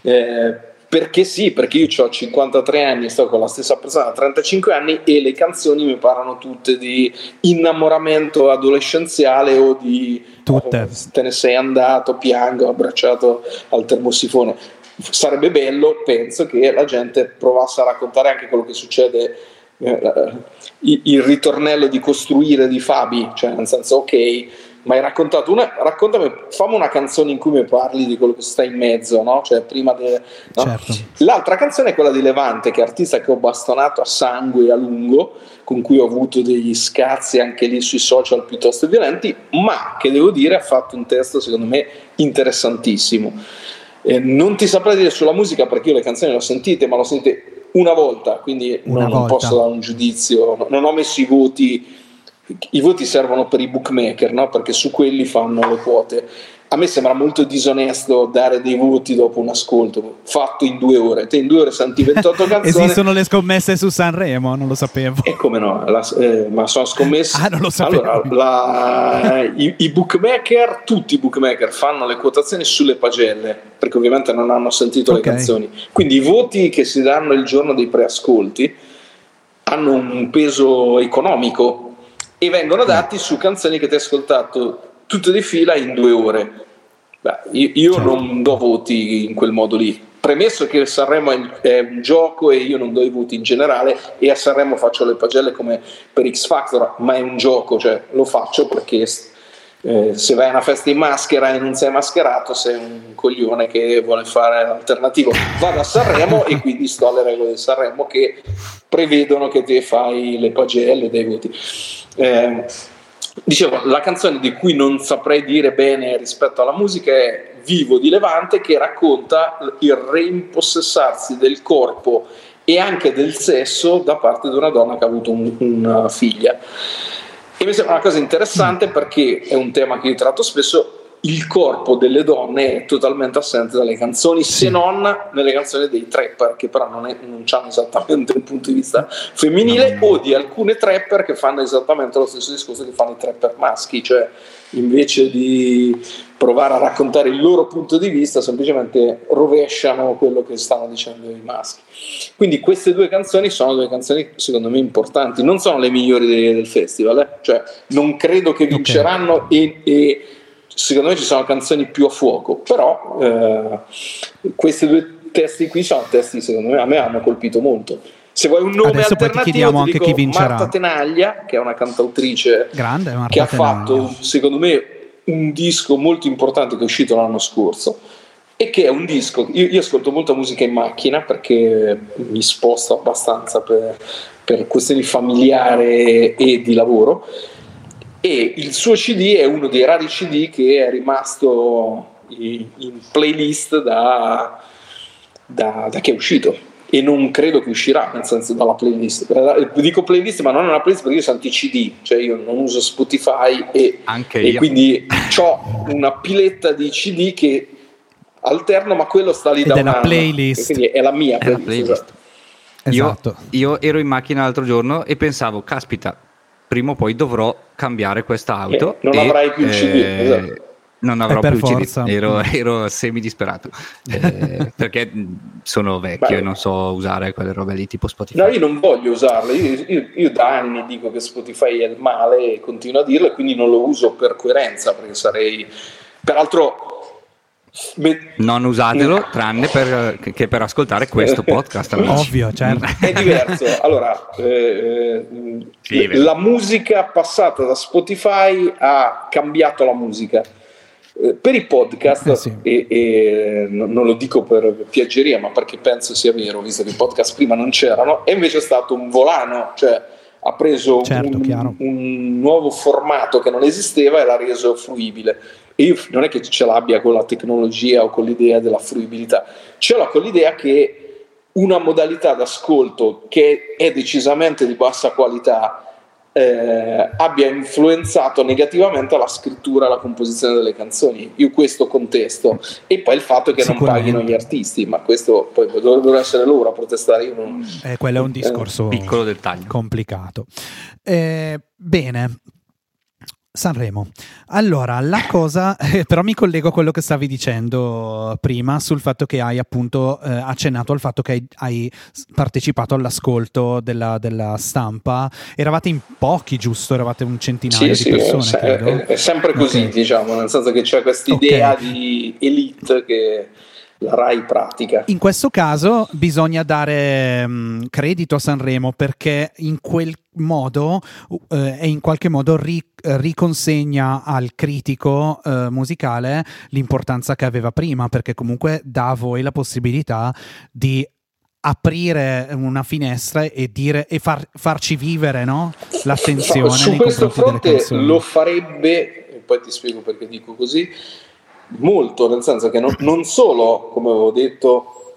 Eh, perché sì, perché io ho 53 anni, sto con la stessa persona da 35 anni e le canzoni mi parlano tutte di innamoramento adolescenziale o di tutte. Oh, te ne sei andato, piango, abbracciato al termosifone. Sarebbe bello, penso, che la gente provasse a raccontare anche quello che succede eh, il ritornello di costruire di Fabi, cioè nel senso ok ma hai raccontato una, raccontami, fammi una canzone in cui mi parli di quello che sta in mezzo, no? Cioè, prima de, no? Certo. L'altra canzone è quella di Levante, che è artista che ho bastonato a sangue e a lungo, con cui ho avuto degli scazzi anche lì sui social piuttosto violenti, ma che devo dire ha fatto un testo secondo me interessantissimo. Eh, non ti saprei dire sulla musica perché io le canzoni le ho sentite, ma le ho sentite una volta, quindi una non, volta. non posso dare un giudizio, non ho messo i voti i voti servono per i bookmaker, no? perché su quelli fanno le quote. A me sembra molto disonesto dare dei voti dopo un ascolto fatto in due ore. Te in due ore senti 28 canzoni. Esistono le scommesse su Sanremo, non lo sapevo. E come no, la, eh, ma sono scommesse. Ah, non lo sapevo. Allora, la, i, i, bookmaker, tutti i bookmaker fanno le quotazioni sulle pagelle, perché ovviamente non hanno sentito okay. le canzoni. Quindi i voti che si danno il giorno dei preascolti hanno un peso economico e vengono dati su canzoni che ti hai ascoltato tutte di fila in due ore. Beh, io, io certo. non do voti in quel modo lì. Premesso che Sanremo è un gioco e io non do i voti in generale e a Sanremo faccio le pagelle come per X Factor, ma è un gioco, cioè lo faccio perché eh, se vai a una festa in maschera e non sei mascherato, sei un coglione che vuole fare l'alternativo. Vado a Sanremo e quindi sto alle regole di Sanremo che prevedono che ti fai le pagelle dei voti. Eh, dicevo, la canzone di cui non saprei dire bene rispetto alla musica è Vivo di Levante che racconta il reimpossessarsi del corpo e anche del sesso da parte di una donna che ha avuto un, una figlia. E mi sembra una cosa interessante perché è un tema che io tratto spesso. Il corpo delle donne è totalmente assente dalle canzoni, se non nelle canzoni dei trapper, che però non, è, non hanno esattamente un punto di vista femminile, o di alcune trapper che fanno esattamente lo stesso discorso che fanno i trapper maschi, cioè invece di provare a raccontare il loro punto di vista, semplicemente rovesciano quello che stanno dicendo i maschi. Quindi queste due canzoni sono due canzoni secondo me importanti, non sono le migliori del, del festival, eh? cioè non credo che vinceranno okay. e, e, secondo me ci sono canzoni più a fuoco, però eh, questi due testi qui sono testi secondo me a me hanno colpito molto. Se vuoi un nome Adesso alternativo, anche chi vincerà. Marta Tenaglia, che è una cantautrice Grande, che ha fatto, secondo me, un disco molto importante che è uscito l'anno scorso e che è un disco, io, io ascolto molta musica in macchina perché mi sposto abbastanza per, per questioni familiari e di lavoro e il suo CD è uno dei rari CD che è rimasto in, in playlist da, da, da che è uscito e non credo che uscirà, nel senso dalla playlist. Dico playlist, ma non è una playlist perché io sento i CD, cioè io non uso Spotify e, e quindi ho una piletta di CD che alterno, ma quello sta lì Ed da una playlist. Quindi è la mia playlist. playlist. Esatto. Esatto. Io, io, ero in macchina l'altro giorno e pensavo, caspita, prima o poi dovrò cambiare quest'auto. Eh, non e, avrai più il CD, eh, esatto non avrò più forza. CD, ero, ero semi disperato eh, perché sono vecchio Beh, e non so usare quelle robe lì tipo Spotify. No, io non voglio usarle, io, io, io, da anni dico che Spotify è il male e continuo a dirlo e quindi non lo uso per coerenza perché sarei... Peraltro... Me... Non usatelo tranne per, che per ascoltare questo podcast. Ovvio, certo. È diverso. Allora, eh, sì, la musica passata da Spotify ha cambiato la musica eh, per i podcast, eh sì. e, e, non lo dico per piaggeria, ma perché penso sia vero, visto che i podcast prima non c'erano, è invece stato un volano, cioè ha preso certo, un, un, nuovo formato che non esisteva e l'ha reso fruibile. Io non è che ce l'abbia con la tecnologia o con l'idea della fruibilità, ce l'ho con l'idea che una modalità d'ascolto che è decisamente di bassa qualità eh, abbia influenzato negativamente la scrittura e la composizione delle canzoni. Io questo contesto. E poi il fatto che non paghino gli artisti, ma questo poi dovrebbero essere loro a protestare. Io non, eh, quello è un discorso eh, piccolo dettaglio. complicato. Eh, bene, Sanremo. Allora, la cosa, eh, però mi collego a quello che stavi dicendo prima sul fatto che hai appunto eh, accennato al fatto che hai, hai partecipato all'ascolto della, della, stampa. Eravate in pochi, giusto? Eravate un centinaio sì, di persone. Sì, è, è, sempre così, okay. diciamo, nel senso che c'è questa idea okay. di elite che la RAI pratica. In questo caso bisogna dare mh, mm, credito a Sanremo perché in quel modo eh, e in qualche modo ri- riconsegna al critico eh, musicale l'importanza che aveva prima perché comunque dà a voi la possibilità di aprire una finestra e, dire, e far, farci vivere no? l'attenzione. Su questo fronte lo farebbe, e poi ti spiego perché dico così, molto, nel senso che non, non solo, come avevo detto,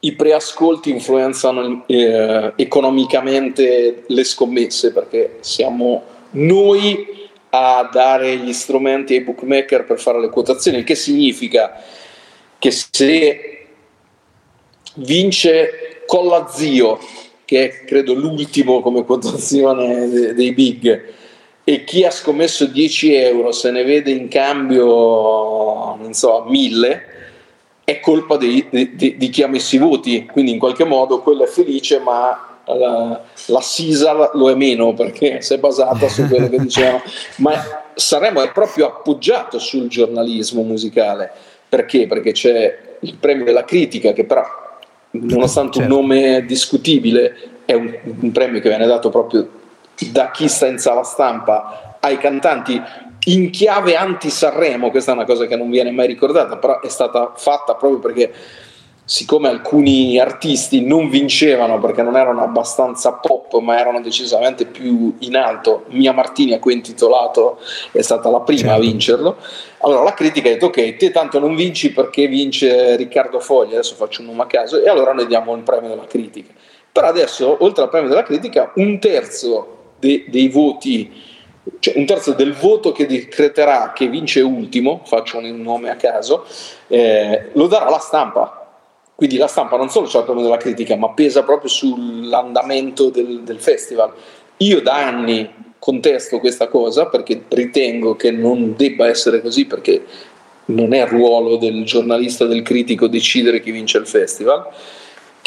i preascolti influenzano eh, economicamente le scommesse perché siamo noi a dare gli strumenti ai bookmaker per fare le quotazioni, il che significa che se vince Collazio, che è credo l'ultimo come quotazione dei, dei big, e chi ha scommesso 10 euro se ne vede in cambio, non so, 1000, è colpa di, di, di chi ha messo i voti, quindi in qualche modo quello è felice, ma la, la Sisa lo è meno perché si è basata su quello che dicevano, ma Sanremo è proprio appoggiato sul giornalismo musicale. Perché? Perché c'è il premio della critica che però, nonostante certo. un nome discutibile, è un, un premio che viene dato proprio da chi sta in sala stampa ai cantanti in chiave anti-Sanremo, questa è una cosa che non viene mai ricordata, però è stata fatta proprio perché siccome alcuni artisti non vincevano perché non erano abbastanza pop ma erano decisamente più in alto, Mia Martini a cui è intitolato è stata la prima certo. a vincerlo, allora la critica ha detto ok, te tanto non vinci perché vince Riccardo Fogli, adesso faccio un nome a caso e allora noi diamo il premio della critica. Però adesso, oltre al premio della critica, un terzo de- dei voti cioè un terzo del voto che decreterà che vince ultimo, faccio un nome a caso, eh, lo darà la stampa. Quindi la stampa non solo c'è il premio della critica, ma pesa proprio sull'andamento del, del festival. Io da anni contesto questa cosa perché ritengo che non debba essere così perché non è ruolo del giornalista, del critico decidere chi vince il festival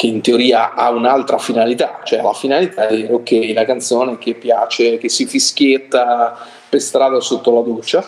che in teoria ha un'altra finalità, cioè la finalità di dire ok, la canzone che piace, che si fischietta per strada sotto la doccia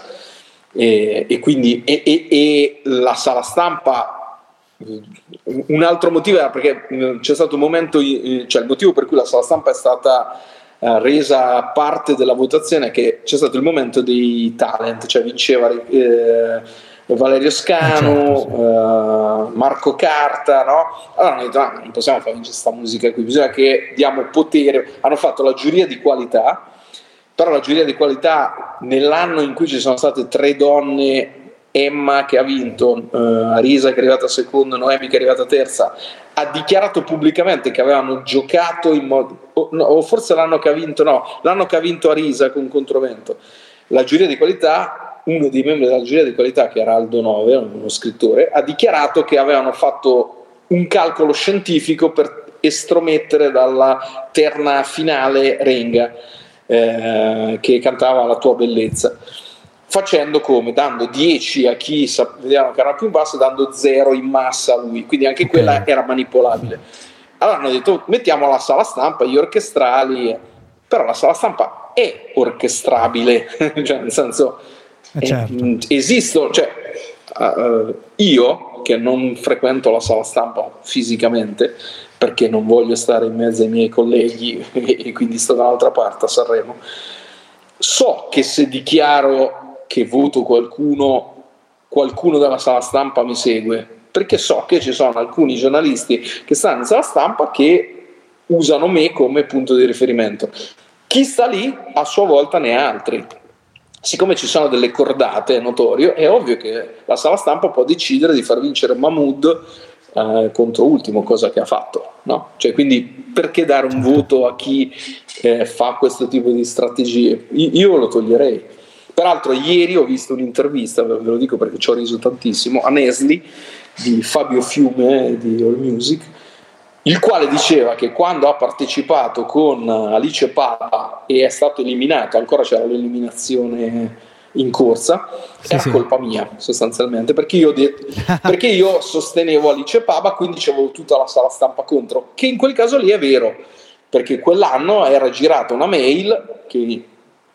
e, e quindi e, e, e, la sala stampa un altro motivo era perché c'è stato un momento, cioè il motivo per cui la sala stampa è stata eh, resa parte della votazione che c'è stato il momento dei talent, cioè vinceva eh, Valerio Scano, certo, sì. uh, Marco Carta, no? Allora hanno detto, ah, non possiamo fare questa musica qui, bisogna che diamo potere. Hanno fatto la giuria di qualità, però la giuria di qualità nell'anno in cui ci sono state tre donne, Emma che ha vinto, uh, Arisa che è arrivata seconda, Noemi che è arrivata terza, ha dichiarato pubblicamente che avevano giocato in modo, o, no, o forse l'anno che ha vinto, no, l'anno che ha vinto Arisa con controvento. La giuria di qualità uno dei membri della giuria di qualità, che era Aldo Nove, uno scrittore, ha dichiarato che avevano fatto un calcolo scientifico per estromettere dalla terna finale Renga, eh, che cantava La tua bellezza. Facendo come? Dando 10 a chi vedevano che era più in basso, dando 0 in massa a lui, quindi anche quella era manipolabile. Allora hanno detto mettiamo la sala stampa, gli orchestrali, però la sala stampa è orchestrabile, cioè nel senso eh certo. eh, esistono, cioè uh, io che non frequento la sala stampa fisicamente perché non voglio stare in mezzo ai miei colleghi e quindi sto dall'altra parte a Sanremo, so che se dichiaro che voto qualcuno, qualcuno dalla sala stampa mi segue, perché so che ci sono alcuni giornalisti che stanno in sala stampa che usano me come punto di riferimento. Chi sta lì a sua volta ne ha altri siccome ci sono delle cordate, è notorio, è ovvio che la sala stampa può decidere di far vincere Mahmood eh, contro ultimo, cosa che ha fatto. No? Cioè, quindi perché dare un voto a chi eh, fa questo tipo di strategie? Io lo toglierei. Peraltro ieri ho visto un'intervista, ve lo dico perché ci ho riso tantissimo, a Nesli di Fabio Fiume di All Music, il quale diceva che quando ha partecipato con Alice Papa e è stato eliminato, ancora c'era l'eliminazione in corsa, sì, era sì. colpa mia sostanzialmente, perché io, detto, perché io sostenevo Alice Papa, quindi c'avevo tutta la sala stampa contro, che in quel caso lì è vero, perché quell'anno era girata una mail, che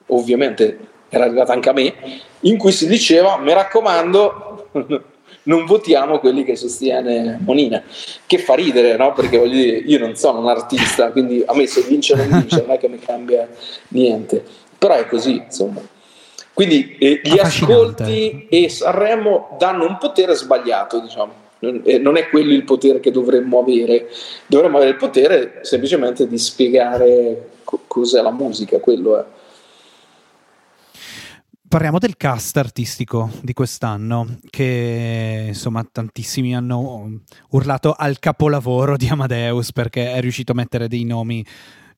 ovviamente era arrivata anche a me, in cui si diceva, mi raccomando, non votiamo quelli che sostiene Monina, che fa ridere, no? Perché voglio dire, io non sono un artista, quindi a me se vince o non vince non è che mi cambia niente, però è così, insomma. Quindi eh, gli ascolti e Sanremo danno un potere sbagliato, diciamo. Non è quello il potere che dovremmo avere, dovremmo avere il potere semplicemente di spiegare co- cos'è la musica, quello è. Parliamo del cast artistico di quest'anno, che insomma tantissimi hanno urlato al capolavoro di Amadeus perché è riuscito a mettere dei nomi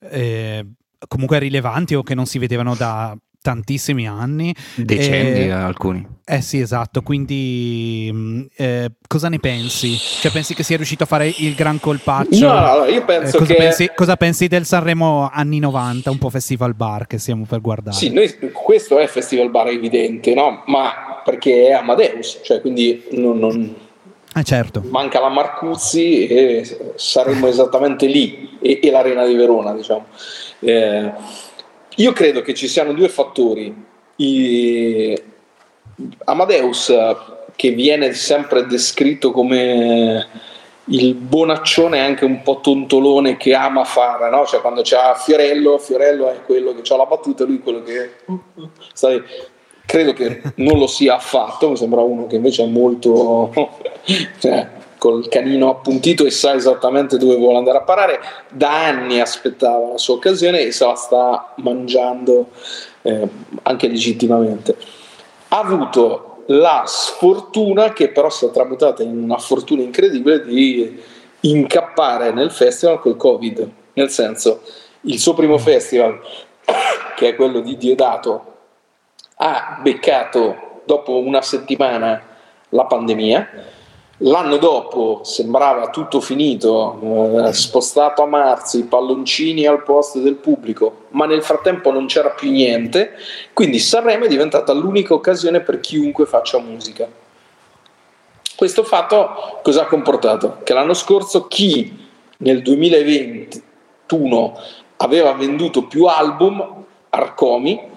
eh, comunque rilevanti o che non si vedevano da tantissimi anni. Decenni eh, alcuni. Eh sì, esatto, quindi mm, eh, cosa ne pensi? Cioè pensi che sia riuscito a fare il gran colpaccio? No, allora, io penso eh, cosa che... Pensi, cosa pensi del Sanremo anni 90, un po' festival bar che stiamo per guardare? Sì, noi, questo è festival bar evidente, no? Ma perché è Amadeus, cioè quindi non, non Eh certo. manca la Marcuzzi e saremmo esattamente lì e, e l'Arena di Verona diciamo Eh, io credo che ci siano due fattori I- Amadeus che viene sempre descritto come il bonaccione anche un po' tontolone che ama fare, no? Cioè quando c'ha Fiorello, Fiorello è quello che ha la battuta, lui è quello che sai, credo che non lo sia affatto, mi sembra uno che invece è molto cioè, col canino appuntito e sa esattamente dove vuole andare a parare. Da anni aspettava la sua occasione e se la sta mangiando eh, anche legittimamente. Ha avuto la sfortuna, che però si è tramutata in una fortuna incredibile, di incappare nel festival col Covid. Nel senso, il suo primo festival, che è quello di Diodato, ha beccato dopo una settimana la pandemia. L'anno dopo sembrava tutto finito, eh, spostato a marzo, i palloncini al posto del pubblico, ma nel frattempo non c'era più niente, quindi Sanremo è diventata l'unica occasione per chiunque faccia musica. Questo fatto cosa ha comportato? Che l'anno scorso chi nel 2021 aveva venduto più album, Arcomi,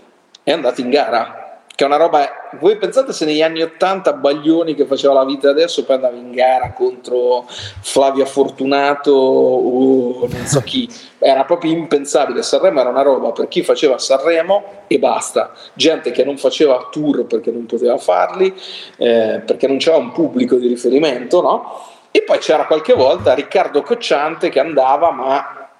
è andato in gara. Che è una roba. Voi pensate se negli anni 80 Baglioni che faceva la vita adesso poi andava in gara contro Flavia Fortunato o non so chi. Era proprio impensabile. Sanremo era una roba per chi faceva Sanremo e basta. Gente che non faceva tour perché non poteva farli, eh, perché non c'era un pubblico di riferimento, no? E poi c'era qualche volta Riccardo Cocciante che andava, ma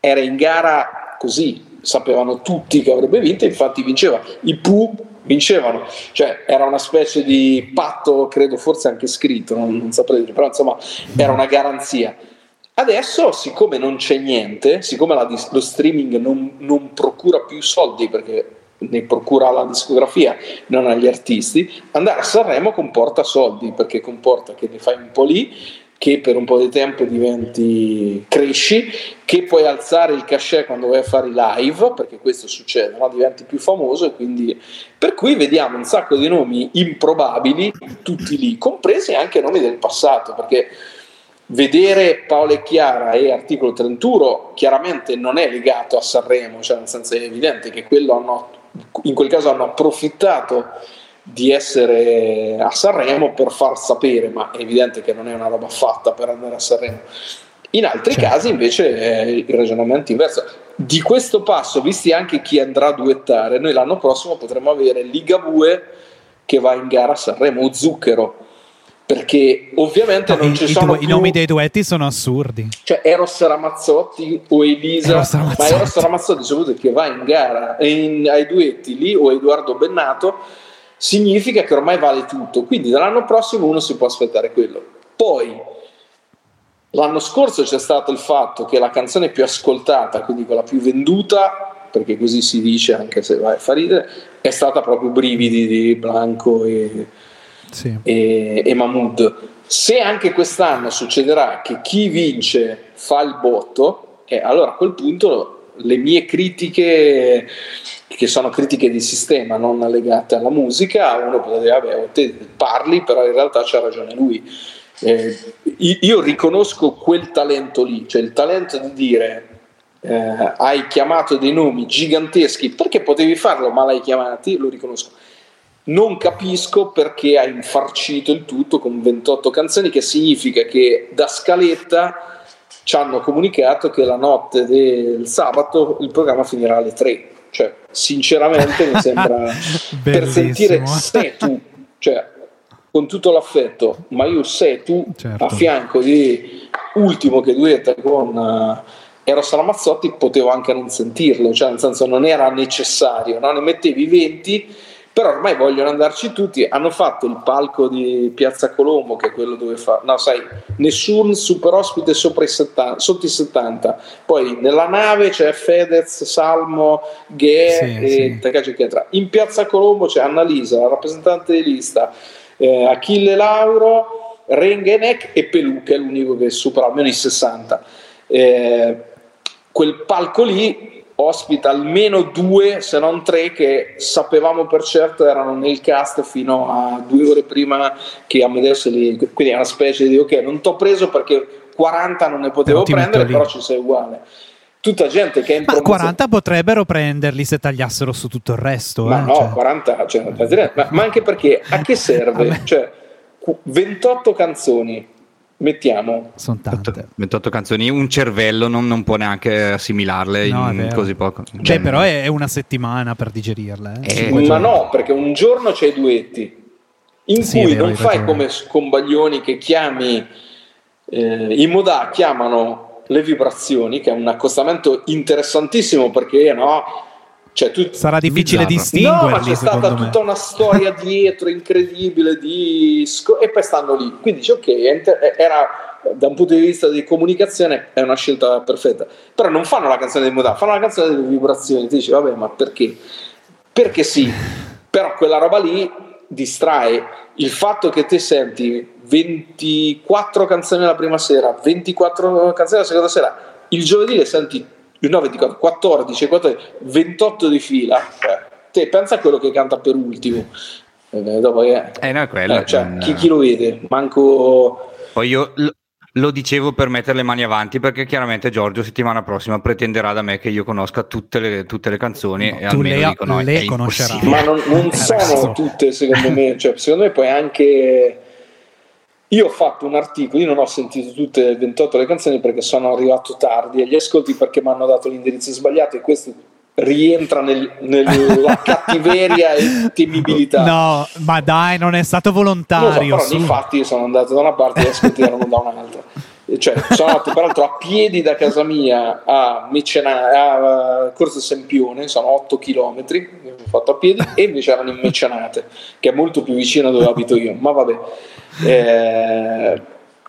era in gara così, sapevano tutti che avrebbe vinto, infatti vinceva. I Pooh vincevano, cioè era una specie di patto, credo forse anche scritto, non, non saprei dire, però insomma era una garanzia. Adesso, siccome non c'è niente, siccome la lo streaming non, non procura più soldi perché ne procura la discografia, non agli artisti, andare a Sanremo comporta soldi perché comporta che ne fai un po' lì che per un po' di tempo diventi cresci, che puoi alzare il cachet quando vai a fare i live, perché questo succede, no? diventi più famoso e quindi per cui vediamo un sacco di nomi improbabili tutti lì, compresi anche nomi del passato, perché vedere Paolo e Chiara e Articolo 31 chiaramente non è legato a Sanremo, cioè nel senso è evidente che hanno, in quel caso hanno approfittato di essere a Sanremo per far sapere, ma è evidente che non è una roba fatta per andare a Sanremo. In altri Certo. casi invece è il ragionamento inverso. Di questo passo, visti anche chi andrà a duettare, noi l'anno prossimo potremo avere Ligabue che va in gara a Sanremo o Zucchero, perché ovviamente non I, ci i sono due- più i nomi dei duetti sono assurdi. cioè Eros Ramazzotti o Elisa, Eros Ramazzotti. ma Eros Ramazzotti soprattutto che va in gara in- ai duetti lì o Edoardo Bennato significa che ormai vale tutto quindi dall'anno prossimo uno si può aspettare quello poi l'anno scorso c'è stato il fatto che la canzone più ascoltata quindi quella più venduta perché così si dice anche se vai, fa ridere è stata proprio Brividi di Blanco e, Sì. e, e Mahmood. Se anche quest'anno succederà che chi vince fa il botto, eh, allora a quel punto le mie critiche, che sono critiche di sistema, non legate alla musica, uno potrebbe dire, vabbè, te parli, però in realtà c'ha ragione lui. Eh, io riconosco quel talento lì, cioè il talento di dire eh, hai chiamato dei nomi giganteschi perché potevi farlo ma l'hai chiamati, lo riconosco. Non capisco perché ha infarcito il tutto con 28 canzoni, che significa che da scaletta ci hanno comunicato che la notte del sabato il programma finirà alle 3. Cioè, sinceramente mi sembra per sentire sei tu, cioè con tutto l'affetto, ma io sei tu Certo. a fianco di Ultimo che duetta con eh, Eros Ramazzotti, potevo anche non sentirlo, cioè nel senso non era necessario, no? ne mettevi 20, però ormai vogliono andarci tutti, hanno fatto il palco di Piazza Colombo, che è quello dove fa, no sai, nessun super ospite sopra i 70, sotto i 70, poi nella nave c'è Fedez, Salmo, Ghe Sì, e sì. Takashi Chetra. in Piazza Colombo c'è Annalisa, la rappresentante di lista, eh, Achille Lauro, Rengenek e Pelù, che è l'unico che supera almeno i 60. Eh, quel palco lì ospita almeno due, se non tre, che sapevamo per certo erano nel cast fino a due ore prima che Amadeus li... Quindi è una specie di ok, non t'ho preso perché 40 non ne potevo Però prendere, lì. però ci sei uguale. Tutta gente che è in Ma promozione. 40 potrebbero prenderli se tagliassero su tutto il resto. Ma eh, no, cioè. 40, cioè, ma, ma anche perché a che serve? Cioè, cu- 28 canzoni, mettiamo, Sono tante. 28 canzoni, un cervello non, non può neanche assimilarle No, in così poco. Cioè, Beh, però è è una settimana per digerirle. eh. Eh, ma no, perché un giorno c'è i duetti, in Sì, cui vero, non fai come Scombaglioni che chiami, eh, i Modà chiamano le vibrazioni, che è un accostamento interessantissimo perché no, cioè tu Sarà difficile Bizzarro. No, ma distinguerli, c'è stata me. tutta una storia dietro incredibile di e poi stanno lì. Quindi dici ok, era da un punto di vista di comunicazione è una scelta perfetta. Però non fanno la canzone di moda, fanno la canzone delle vibrazioni. Ti dici vabbè, ma perché? Perché sì. Però quella roba lì distrae il fatto che te senti 24 canzoni la prima sera, 24 canzoni la seconda sera, il giovedì le senti no, 24, 14, 14, 28 di fila. Cioè, te pensa a quello che canta per ultimo. Eh, dopo che, Eh, no, è quello. eh, cioè, Non- chi, chi lo vede? Manco Poi io lo, dicevo per mettere le mani avanti perché chiaramente Giorgio settimana prossima pretenderà da me che io conosca tutte le, tutte le canzoni No, e tu almeno le- dico no, le conoscerai. ma non, non Eh, sono tutte secondo me cioè, secondo me poi anche io ho fatto un articolo io non ho sentito tutte le 28 le canzoni perché sono arrivato tardi agli ascolti perché mi hanno dato l'indirizzo sbagliato e questo rientra nel- nella cattiveria e temibilità No, ma dai, non è stato lo so, volontario. però su. nei fatti io sono andato da una parte e gli ascolti erano da un'altra. E Cioè, sono andato peraltro a piedi da casa mia a, Mecena- a Corso Sempione, sono 8 km, ho fatto a piedi, e invece erano in Mecenate, che è molto più vicino dove abito io. Ma vabbè, Eh,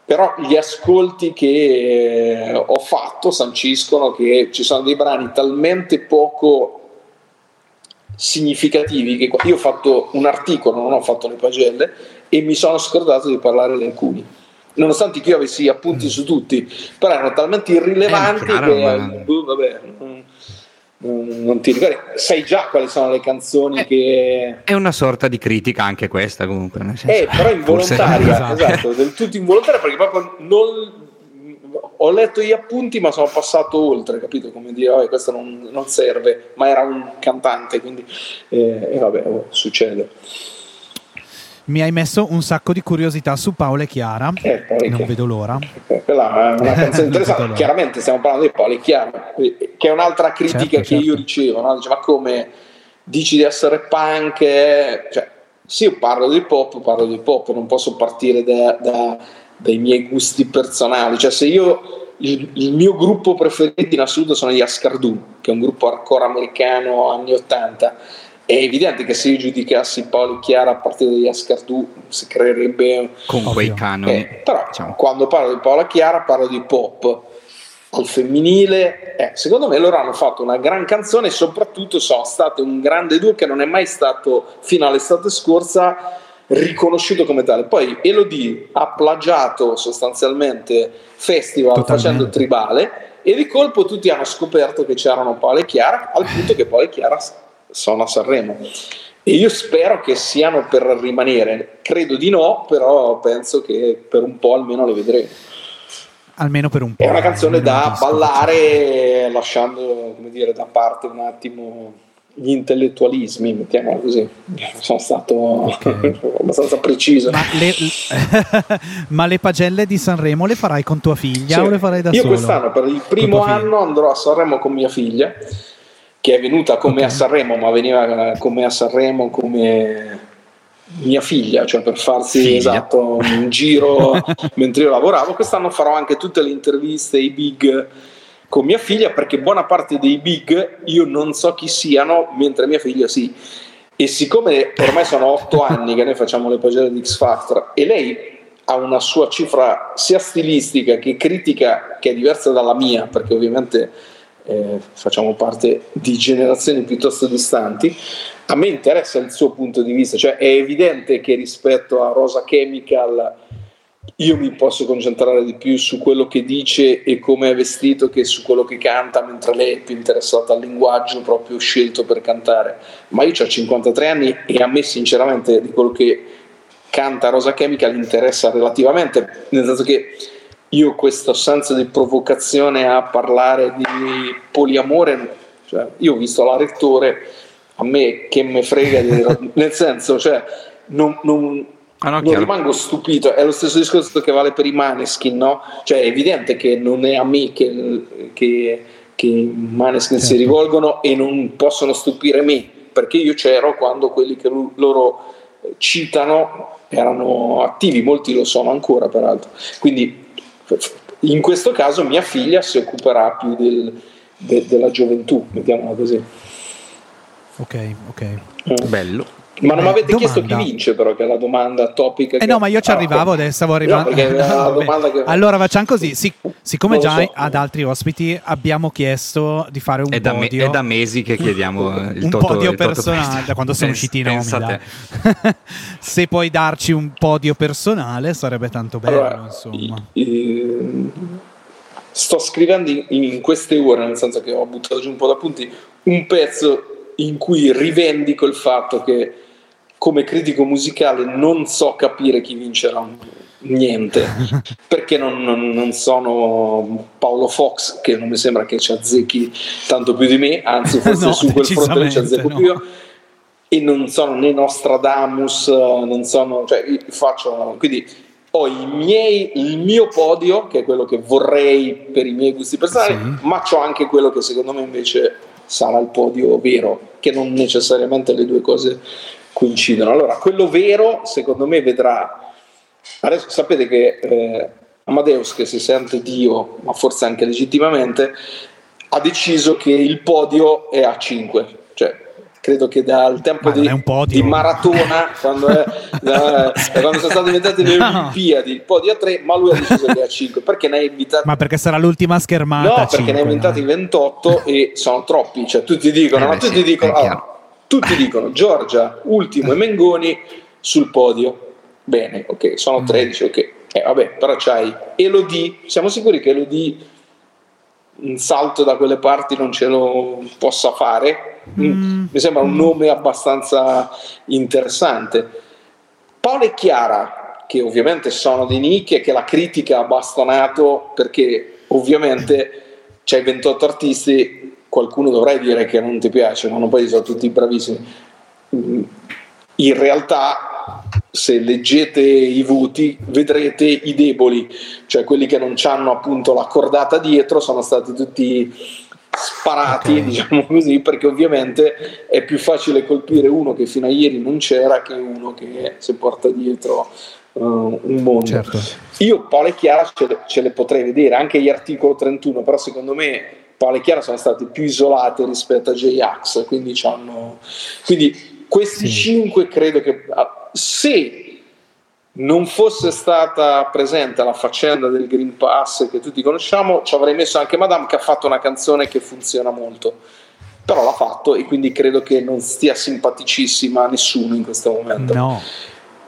però gli ascolti che ho fatto sanciscono che ci sono dei brani talmente poco significativi che io ho fatto un articolo, non ho fatto le pagelle e mi sono scordato di parlare di alcuni. Nonostante che io avessi appunti su tutti, però erano talmente irrilevanti Eh, che boh, vabbè, non, non- ti ricordi. Sai già quali sono le canzoni Eh, che È una sorta di critica anche questa comunque. nel senso- eh, però involontaria, Forse- esatto, del tutto involontaria perché proprio non ho letto gli appunti ma sono passato oltre, capito? Come dire, "Vabbè, questo non, non serve, ma era un cantante, quindi eh, e vabbè, oh, succede. Mi hai messo un sacco di curiosità su Paola e Chiara. Eh, poi Non vedo l'ora. Quella è una canzone interessante. Chiaramente stiamo parlando di Paolo e Chiara, che è un'altra critica Certo, che certo. io ricevo. No? Dice, ma come dici di essere punk? eh?" Cioè, sì, io parlo di pop, parlo di pop, non posso partire da- da- dai miei gusti personali. Cioè, se io il, il mio gruppo preferito in assoluto sono gli Ascardu, che è un gruppo hardcore americano anni 80. È evidente che se io giudicassi Paolo Chiara a partire dagli Ascardu si creerebbe con quei canoni. eh, però diciamo. quando parlo di Paola Chiara parlo di pop al femminile eh, secondo me loro hanno fatto una gran canzone e soprattutto sono state un grande duo che non è mai stato fino all'estate scorsa riconosciuto come tale poi Elodie ha plagiato sostanzialmente festival Totalmente. facendo tribale e di colpo tutti hanno scoperto che c'erano Paola e Chiara al punto che Paola e Chiara sono a Sanremo e io spero che siano per rimanere. Credo di no, però penso che per un po' almeno le vedremo. Almeno per un po'. È una canzone da ballare lasciando come dire, da parte un attimo gli intellettualismi, mettiamola così. Sono stato Ok. abbastanza preciso. Ma le, ma le pagelle di Sanremo le farai con tua figlia Sì. o le farai da Io solo? quest'anno per il primo anno andrò a Sanremo con mia figlia, che è venuta con me a Sanremo, ma veniva con me a Sanremo come mia figlia, cioè per farsi Figlia. esatto un giro mentre io lavoravo. Quest'anno farò anche tutte le interviste ai big con mia figlia, perché buona parte dei big io non so chi siano, mentre mia figlia sì. E siccome ormai sono otto anni che noi facciamo le pagine di X Factor e lei ha una sua cifra sia stilistica che critica che è diversa dalla mia, perché ovviamente eh, facciamo parte di generazioni piuttosto distanti, a me interessa il suo punto di vista, cioè è evidente che rispetto a Rosa Chemical io mi posso concentrare di più su quello che dice e come è vestito che su quello che canta, mentre lei è più interessata al linguaggio proprio scelto per cantare. Ma io ho 53 anni e a me sinceramente di quello che canta Rosa Chemical interessa relativamente, nel senso che io questo senso di provocazione a parlare di poliamore, cioè, io ho visto la rettore, a me che me frega, di, nel senso, cioè, non, non, ah, no, non rimango stupito, è lo stesso discorso che vale per i Maneskin, no? Cioè è evidente che non è a me che, che, che i Maneskin certo. si rivolgono e non possono stupire me, perché io c'ero quando quelli che loro citano erano attivi, molti lo sono ancora peraltro. Quindi in questo caso mia figlia si occuperà più del, de, della gioventù, mettiamola così. Ok, ok. Mm. Bello. Ma non mi avete chiesto chi vince, però, che è la domanda topica. Eh no, ma io ci arrivavo ah, adesso, stavo arrivando. No, che... Allora facciamo così: Sic- siccome già so. ad altri ospiti abbiamo chiesto di fare un è da podio. Me- è da mesi che chiediamo il un toto, podio il personale, da quando sono Pens- usciti i nomi. Se puoi darci un podio personale, sarebbe tanto bello. Allora, insomma. I, i, sto scrivendo in, in queste ore, nel senso che ho buttato giù un po' d'appunti, un pezzo in cui rivendico il fatto che come critico musicale non so capire chi vincerà niente perché non, non, non, sono Paolo Fox che non mi sembra che ci azzecchi tanto più di me anzi forse no, su quel fronte ci azzecco no. più io e non sono né Nostradamus non sono cioè faccio quindi ho miei, il mio podio che è quello che vorrei per i miei gusti personali sì. ma ho anche quello che secondo me invece sarà il podio vero che non necessariamente le due cose coincidono. Allora, quello vero, secondo me, vedrà. Adesso sapete che eh, Amadeus, che si sente Dio, ma forse anche legittimamente, ha deciso che il podio è a 5. Cioè, credo che dal tempo di, di, maratona, quando, è, da, quando sono state inventate le no. Olimpiadi, il podio a 3, ma lui ha deciso che è a 5. Perché ne ha invitati. Ma perché sarà l'ultima schermata? No, perché 5, ne ha inventati no? 28 e sono troppi. Cioè, tutti dicono, eh ma tutti sì, dicono. Tutti dicono Giorgia, ultimo e Mengoni sul podio. Bene, ok, sono 13, mm. ok. Eh, vabbè, però c'hai Elodie, siamo sicuri che Elodie un salto da quelle parti non ce lo possa fare? Mm. mm. Mi sembra un nome abbastanza interessante. Paolo e Chiara, che ovviamente sono di nicchie, che la critica ha bastonato perché ovviamente c'hai 28 artisti qualcuno dovrai dire che non ti piace, ma non poi sono tutti bravissimi. In realtà, se leggete i voti, vedrete i deboli, cioè quelli che non hanno appunto la cordata dietro, sono stati tutti sparati, okay. diciamo così, perché ovviamente è più facile colpire uno che fino a ieri non c'era che uno che si porta dietro uh, un mondo. Certo. Io Paolo e Chiara ce le, ce le potrei vedere, anche gli articoli 31, però secondo me Paolo e Chiara sono stati più isolati rispetto a J-Ax, quindi, quindi questi sì. cinque credo che ah, se non fosse stata presente la faccenda del Green Pass che tutti conosciamo, ci avrei messo anche Madame che ha fatto una canzone che funziona molto. Però l'ha fatto e quindi credo che non stia simpaticissima a nessuno in questo momento. No.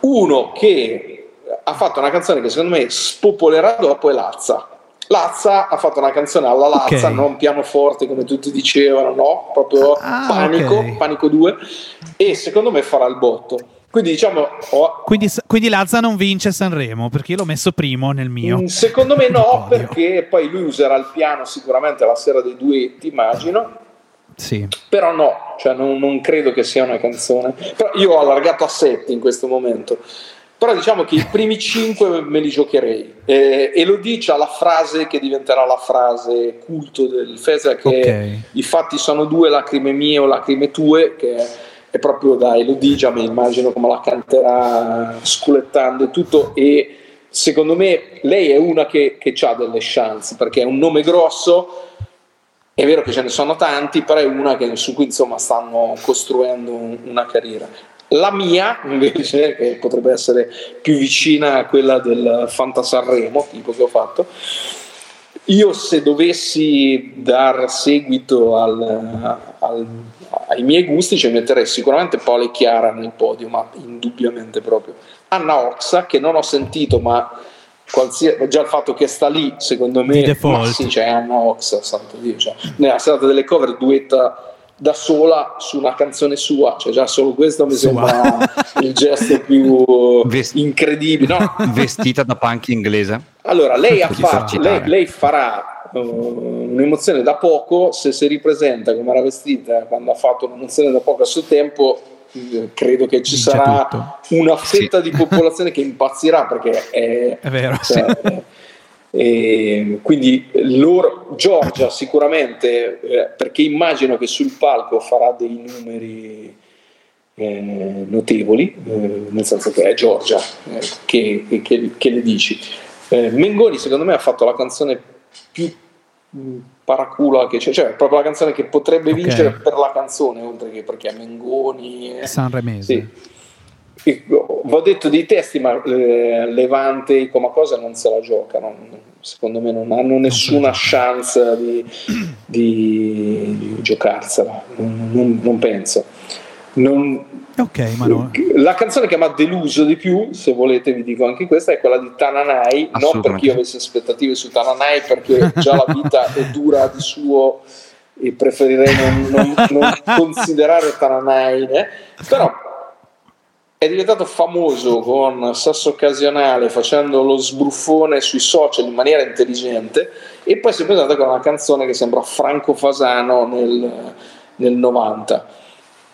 Uno che ha fatto una canzone che secondo me spopolerà dopo è Lazza Lazza ha fatto una canzone alla Lazza, okay. non pianoforte come tutti dicevano, no, proprio ah, panico, okay. panico 2 e secondo me farà il botto. Quindi diciamo oh, quindi, quindi, Lazza non vince Sanremo perché io l'ho messo primo nel mio. Mm, secondo me no, perché poi lui userà il piano sicuramente la sera dei duetti, immagino. Sì. Però no, cioè non, non credo che sia una canzone. Però io ho allargato a 7 in questo momento però diciamo che i primi cinque me li giocherei. Eh, e lo dice la frase che diventerà la frase culto del Fesa che okay. i fatti sono due lacrime mie o lacrime tue che è, è proprio da Elodie mi immagino come la canterà sculettando e tutto. E secondo me lei è una che, che ha delle chance perché è un nome grosso. È vero che ce ne sono tanti però è una che, su cui insomma stanno costruendo una carriera la mia, invece, che potrebbe essere più vicina a quella del Fanta Sanremo, tipo che ho fatto, io se dovessi dar seguito al, al, ai miei gusti ci metterei sicuramente Paolo e Chiara nel podio, ma indubbiamente proprio. Anna Oxa, che non ho sentito, ma qualsiasi, già il fatto che sta lì, secondo me, ma sì, c'è Anna Ox, santo Dio, cioè, nella serata delle cover duetta da sola su una canzone sua, cioè già solo questo mi Sua. sembra il gesto più Vest- incredibile. No, Vestita da punk inglese. allora, lei, ha Per fatto, esercitare. lei, lei farà uh, un'emozione da poco se si ripresenta come era vestita quando ha fatto un'emozione da poco a suo tempo. eh, Credo che ci Vince sarà tutto. una fetta di popolazione che impazzirà perché è, È vero, cioè, eh, e quindi loro, Giorgia sicuramente, eh, perché immagino che sul palco farà dei numeri eh, notevoli, eh, nel senso che è Giorgia eh, che, che- che- le dici. Eh, Mengoni secondo me ha fatto la canzone più mh, paracula che c'è, cioè proprio la canzone che potrebbe Ok. vincere per la canzone, oltre che perché è Mengoni. eh. Sanremese. Sì. E, ho detto dei testi, ma eh, Levante come cosa non se la giocano. Secondo me non hanno nessuna chance di, di- di giocarsela. Non, non- non penso. Non- Ok, ma no. la canzone che mi ha deluso di più, se volete vi dico anche questa, è quella di Tananai, non perché io avessi aspettative su Tananai, perché già la vita è dura di suo e preferirei non, non- non considerare Tananai, eh. però è diventato famoso con sesso occasionale facendo lo sbruffone sui social in maniera intelligente e poi si è presentato con una canzone che sembra Franco Fasano nel, nel 90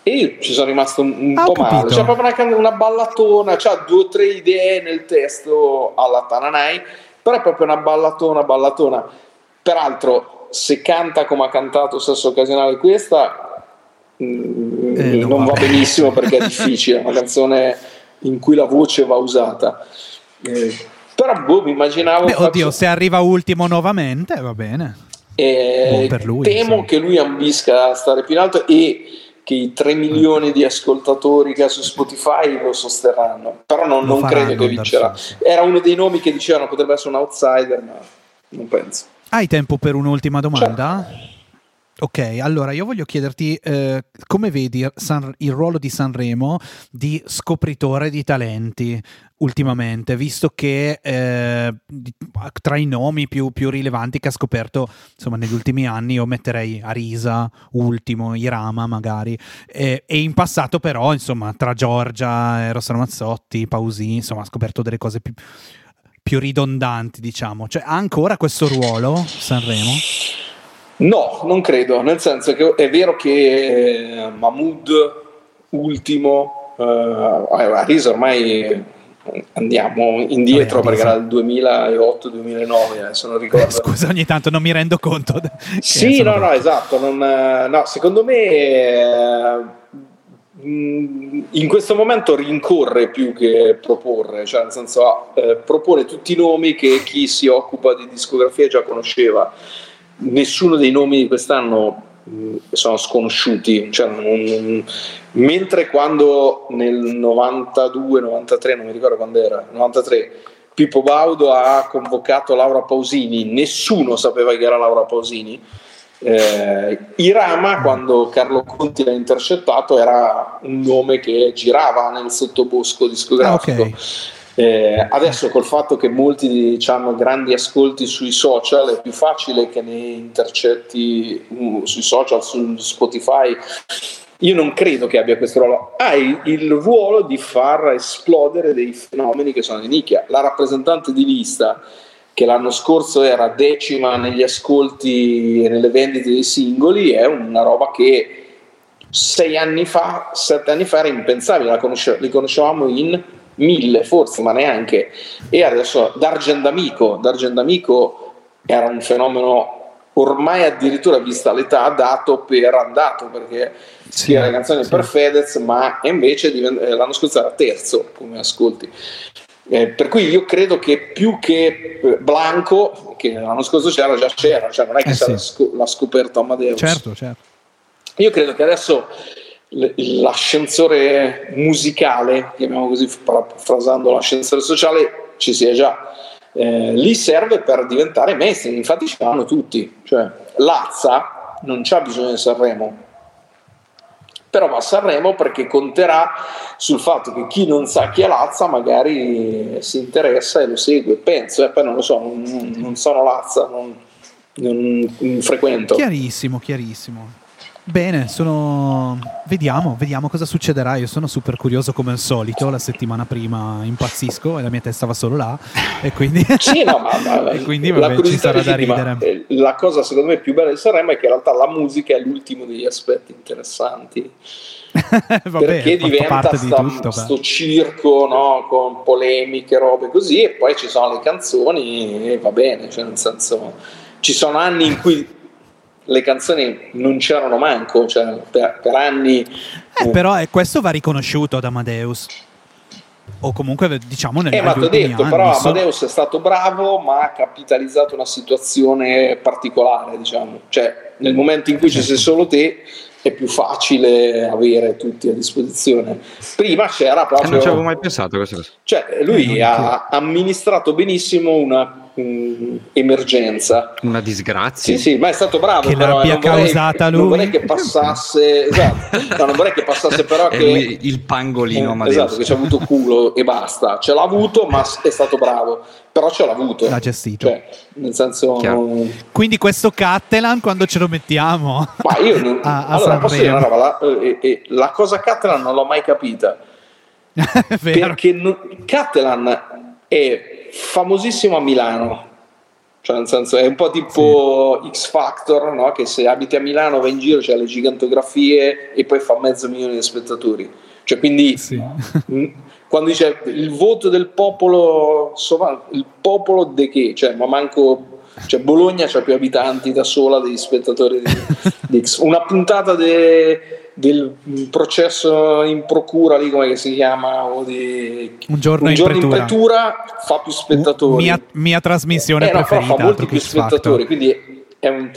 e io ci sono rimasto un, un Ah, po' male. capito. c'è proprio una, una ballatona c'ha due o tre idee nel testo alla Tananai però è proprio una ballatona ballatona. Peraltro se canta come ha cantato sesso occasionale questa Eh, non non va benissimo perché è difficile, è una canzone in cui la voce va usata. Eh, però boh, mi immaginavo... Beh, faccio- oddio, se arriva ultimo nuovamente, va bene. eh, per lui, temo sì. che lui ambisca a stare più in alto e che i 3 milioni di ascoltatori che ha su Spotify lo sosterranno. Però non, non credo che vincerà. Era uno dei nomi che dicevano potrebbe essere un outsider, ma non penso. Hai tempo per un'ultima domanda? Ok, allora io voglio chiederti eh, come vedi San- il ruolo di Sanremo di scopritore di talenti ultimamente, visto che eh, tra i nomi più, più rilevanti che ha scoperto insomma negli ultimi anni io metterei Arisa, Ultimo, Irama magari e, e in passato però insomma tra Giorgia, Rossano Mazzotti, Pausini insomma ha scoperto delle cose più, più ridondanti diciamo, cioè ha ancora questo ruolo Sanremo? No, non credo, nel senso che è vero che eh, Mahmood ultimo, eh, a Risa ormai andiamo indietro Vabbè, perché era il 2008-2009, adesso non ricordo. Eh, Scusa, ogni tanto non mi rendo conto. Sì, no, no, esatto. non, eh, no, secondo me eh, mh, in questo momento rincorre più che proporre, cioè nel senso eh, propone tutti i nomi che chi si occupa di discografia già conosceva. Nessuno dei nomi di quest'anno mh, sono sconosciuti, cioè, non- mentre quando nel 92-93, non mi ricordo quando era, 93, Pippo Baudo ha convocato Laura Pausini, nessuno sapeva chi era Laura Pausini. Eh, Irama, quando Carlo Conti l'ha intercettato, era un nome che girava nel sottobosco discografico. Ah, ok. Eh, adesso col fatto che molti hanno grandi ascolti sui social è più facile che ne intercetti uh, sui social, su Spotify. Io non credo che abbia questo ruolo. Ha il, il ruolo di far esplodere dei fenomeni che sono di nicchia. La rappresentante di lista, che l'anno scorso era decima negli ascolti e nelle vendite dei singoli, è una roba che sei anni fa, sette anni fa era impensabile, la conosce- li conoscevamo in mille forse, ma neanche. E adesso D'Argendamico, D'Argendamico era un fenomeno ormai addirittura vista l'età dato per andato perché Sì, le canzoni sì. per Fedez ma invece eh, l'anno scorso era terzo come ascolti Eh, per cui io credo che più che eh, Blanco che l'anno scorso c'era già c'era cioè non è che Eh, sì. l'ha scoperto Amadeus Certo, certo. io credo che adesso l'ascensore musicale, chiamiamo così, parafrasando l'ascensore sociale, ci sia già. Eh, lì serve per diventare mainstream, infatti ci vanno tutti. Cioè, Lazza non c'ha bisogno di Sanremo, però va a Sanremo perché conterà sul fatto che chi non sa chi è Lazza magari si interessa e lo segue, penso, eh, poi non lo so, non, non sono Lazza, non, non, non frequento. Chiarissimo, chiarissimo. Bene, sono... vediamo, vediamo cosa succederà. Io sono super curioso come al solito. La settimana prima impazzisco e la mia testa va solo là. E quindi, sì, no, ma, ma e quindi vabbè, ci sarà da ridere. Eh, la cosa secondo me più bella di Sanremo è che in realtà la musica è l'ultimo degli aspetti interessanti. vabbè, perché diventa sta, tutto, sto circo no, con polemiche, robe così, e poi ci sono le canzoni e va bene, cioè nel senso ci sono anni in cui le canzoni non c'erano manco, cioè per, per anni. Eh, però eh, questo va riconosciuto ad Amadeus. O comunque diciamo nel eh, ma ti ho detto, anni, però Amadeus so... è stato bravo, ma ha capitalizzato una situazione particolare, diciamo. Cioè, nel momento in cui certo. ci sei solo te, è più facile avere tutti a disposizione. Prima c'era proprio. Eh, non ci avevo mai pensato questa cosa. Cioè, lui eh, ha amministrato benissimo una emergenza. Una disgrazia. Sì, sì, ma è stato bravo. Che però, l'abbia causata vorrei, lui. Non vorrei che passasse, esatto, no, non vorrei che passasse però che... il pangolino eh, Esatto, che ci ha avuto culo e basta. Ce l'ha avuto, ma è stato bravo. Però ce l'ha avuto. L'ha gestito. Cioè, nel senso... Quindi questo Cattelan quando ce lo mettiamo? Ma io non... a, a allora, posso dire una roba, la, eh, eh, la cosa Cattelan non l'ho mai capita. perché non, Cattelan è famosissimo a Milano. Cioè, nel senso, è un po' tipo sì. X Factor, no? che se abiti a Milano vai in giro, c'è le gigantografie e poi fa mezzo milione di spettatori. Cioè, quindi sì. quando dice il voto del popolo, il popolo de che? Cioè, ma manco cioè Bologna ha più abitanti da sola degli spettatori di, di X. Una puntata de, del processo in procura lì come si chiama o di un giorno, un in, giorno pretura. in, pretura. fa più spettatori mia, mia trasmissione eh, no, preferita fa molti più spettatori quindi è un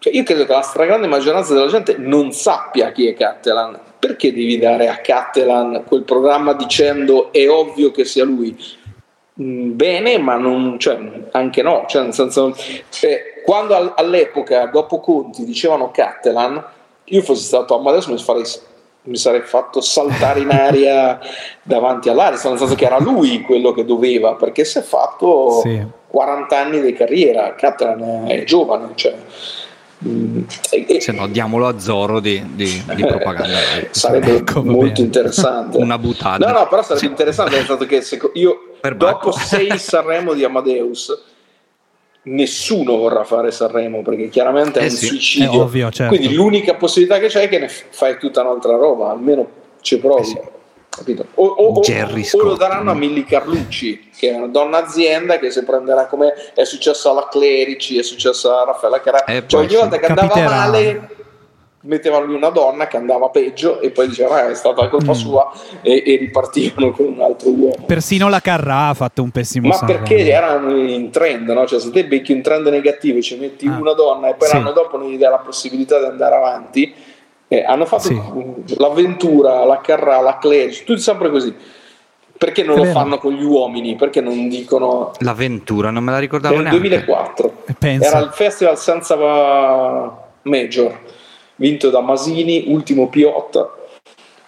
cioè io credo che la stragrande maggioranza della gente non sappia chi è Cattelan perché devi dare a Cattelan quel programma dicendo è ovvio che sia lui mm, bene ma non, cioè, anche no cioè nel senso eh, quando all'epoca dopo Conti dicevano Cattelan io fossi stato Amadeus mi, farei, mi sarei fatto saltare in aria davanti all'Ariston, nel senso che era lui quello che doveva, perché si è fatto sì. 40 anni di carriera, Catran è giovane, cioè, mm, se no diamolo a Zoro di, di, di propaganda. Sarebbe ecco, molto interessante. Una buttata. No no però sarebbe sì. interessante nel senso che io per dopo sei Sanremo di Amadeus nessuno vorrà fare Sanremo perché chiaramente è eh un sì, suicidio. È ovvio, certo. Quindi l'unica possibilità che c'è è che ne fai tutta un'altra roba, almeno ci provi. Eh sì. O, o, o, o, lo daranno a Milli Carlucci, che è una donna azienda che si prenderà come è successo alla Clerici, è successo a Raffaella Carà. Eh, cioè, ogni volta che andava capiterà. male mettevano lì una donna che andava peggio e poi dicevano eh, è stata colpa mm. sua e, e, ripartivano con un altro uomo persino la Carrà ha fatto un pessimo ma Sanremo. perché erano in trend no? cioè se te becchi un trend negativo e ci metti ah. una donna e poi sì. l'anno dopo non gli dai la possibilità di andare avanti eh, hanno fatto sì. l'avventura la Carrà, la Claire tutti sempre così perché non lo fanno con gli uomini? Perché non dicono l'avventura? Non me la ricordavo nel neanche. 2004 era il festival senza major vinto da Masini, ultimo Piotta.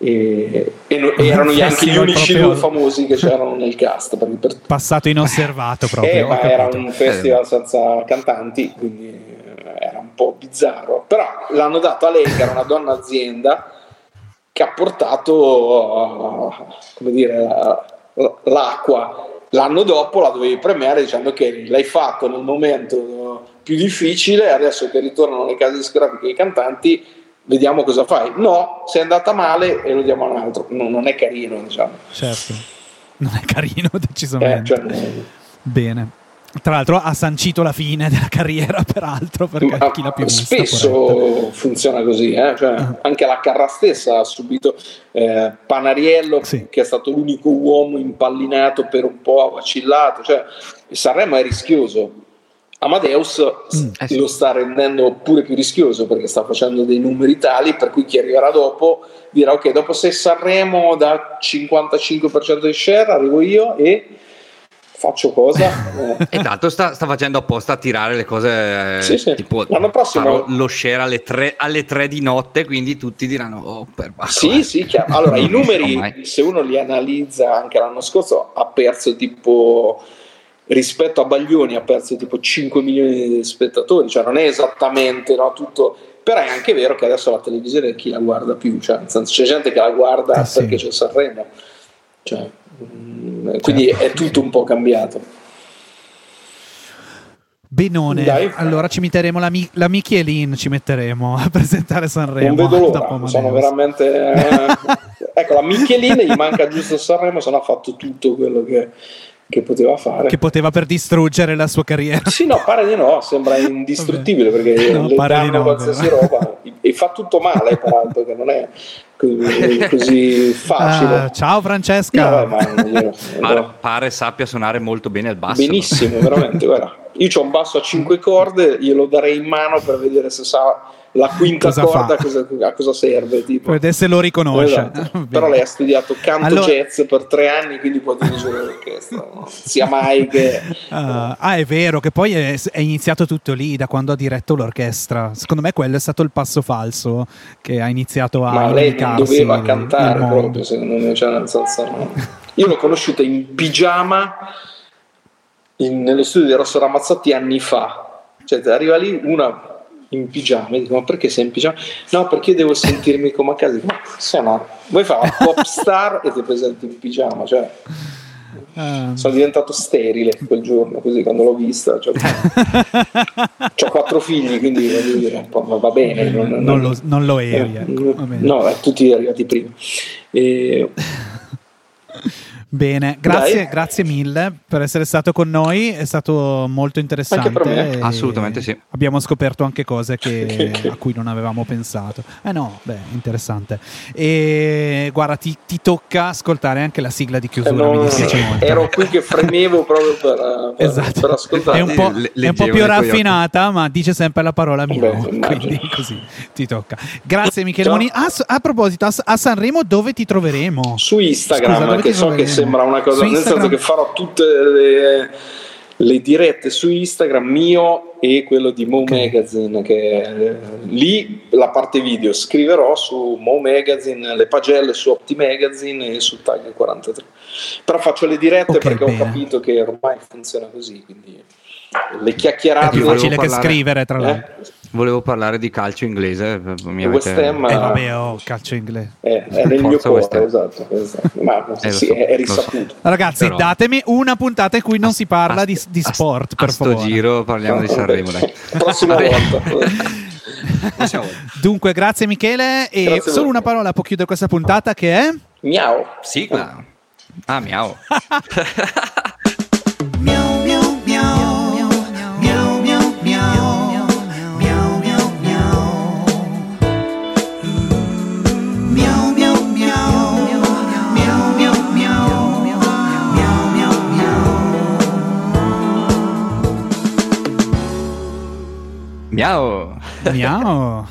E, e, no, erano anche gli unici proprio... famosi che c'erano nel cast per... passato inosservato proprio eh, ma era un festival senza cantanti quindi eh, era un po' bizzarro. Però l'hanno dato a lei che era una donna azienda che ha portato come dire l'acqua. L'anno dopo la dovevi premiare dicendo che l'hai fatto nel momento più difficile, adesso che ritornano le case discografiche i cantanti, vediamo cosa fai. No, sei andata male e lo diamo a un altro. No, non è carino, diciamo. Certo, non è carino decisamente. Eh, cioè, Bene. Tra l'altro ha sancito la fine della carriera, peraltro, perché Ma chi l'ha più. Spesso funziona così, eh? cioè, uh anche la Carra stessa ha subito eh, Panariello, sì. che è stato l'unico uomo impallinato per un po', ha vacillato. Cioè, Sanremo è rischioso, Amadeus mm, eh sì. lo sta rendendo pure più rischioso perché sta facendo dei numeri tali per cui chi arriverà dopo dirà ok dopo se Sanremo da 55% di share arrivo io e faccio cosa? Eh. E tanto sta, sta, facendo apposta a tirare le cose sì, sì. tipo l'anno prossimo lo share alle 3, alle 3 di notte, quindi tutti diranno oh, per Sì, eh. sì, chiaro. Allora, i numeri, se uno li analizza anche l'anno scorso, ha perso tipo rispetto a Baglioni ha perso tipo 5 milioni di spettatori, cioè non è esattamente no, tutto, però è anche vero che adesso la televisione chi la guarda più, cioè, senso, c'è gente che la guarda sì. perché c'è Sanremo, cioè, mh, mm, quindi certo. è tutto un po' cambiato. Benone, Dai. allora ci metteremo la, mi- la Michelin, ci metteremo a presentare Sanremo. Non vedo l'ora, sono veramente... Eh, ecco, la Michelin gli manca giusto Sanremo, se no ha fatto tutto quello che che poteva fare. Che poteva per distruggere la sua carriera. Sì, no, pare di no, sembra indistruttibile perché no, le danno no, qualsiasi no. roba e fa tutto male, peraltro, che non è così facile. Uh, ciao Francesca. No, ma io, pare, pare, sappia suonare molto bene il basso. Benissimo, veramente, guarda. Io ho un basso a 5 corde, glielo darei in mano per vedere se sa la quinta cosa corda cosa, a cosa serve. Tipo. Se lo riconosce. Esatto. Però lei ha studiato canto allora... jazz per tre anni, quindi può dirigere l'orchestra. Sia mai che... Uh, ah, è vero, che poi è, è, iniziato tutto lì, da quando ha diretto l'orchestra. Secondo me quello è stato il passo falso che ha iniziato a... Ma lei non doveva cantare proprio, secondo me. Cioè, nel senso, no. Io l'ho conosciuta in pigiama in, nello studio di Rosso Ramazzotti anni fa. Cioè, arriva lì una in pigiama. Dico, ma perché sei in pigiama? No, perché devo sentirmi come a casa. Dico, ma se no, vuoi fare una pop star e ti presenti in pigiama? Cioè, uh. sono diventato sterile quel giorno, così quando l'ho vista. Cioè, ho quattro figli, quindi dire, va bene. Non, non, non, lo, non lo eri. Eh, ecco, no, eh, tutti arrivati prima. E... Bene, grazie, grazie, mille per essere stato con noi, è stato molto interessante. Assolutamente sì. Abbiamo scoperto anche cose che, a cui non avevamo pensato. Eh no, beh, interessante. E guarda, ti, ti tocca ascoltare anche la sigla di chiusura, eh no, mi dispiace molto. Ero qui che fremevo proprio per, per, esatto. per ascoltare. È un po', è un po più raffinata, ma dice sempre la parola mia, quindi così ti tocca. Grazie Michele Moni. A, a, proposito, a, a, Sanremo dove ti troveremo? Su Instagram, Scusa, che so che sembra una cosa, nel senso che farò tutte le, le, dirette su Instagram mio e quello di Mo okay. Magazine, che eh, lì la parte video scriverò su Mo Magazine, le pagelle su Opti Magazine e su Tag 43. Però faccio le dirette okay, perché bene. ho capito che ormai funziona così, quindi le chiacchierate. È più facile che scrivere, tra l'altro. Eh? Volevo parlare di calcio inglese. Mi West avete... Ham, eh, vabbè, oh, calcio inglese. È, è nel mio cuore, esatto, esatto. Ma eh, sì, so, è, risaputo. So. Ragazzi, Però... datemi una puntata in cui non a, si parla a, di, di, sport, a, per a favore. sto giro parliamo no, di Sanremo, dai. Prossima volta. Dunque, grazie Michele. E grazie solo una parola può chiudere questa puntata che è... Miau. Sigla. Ah, miau. Miau. Miau.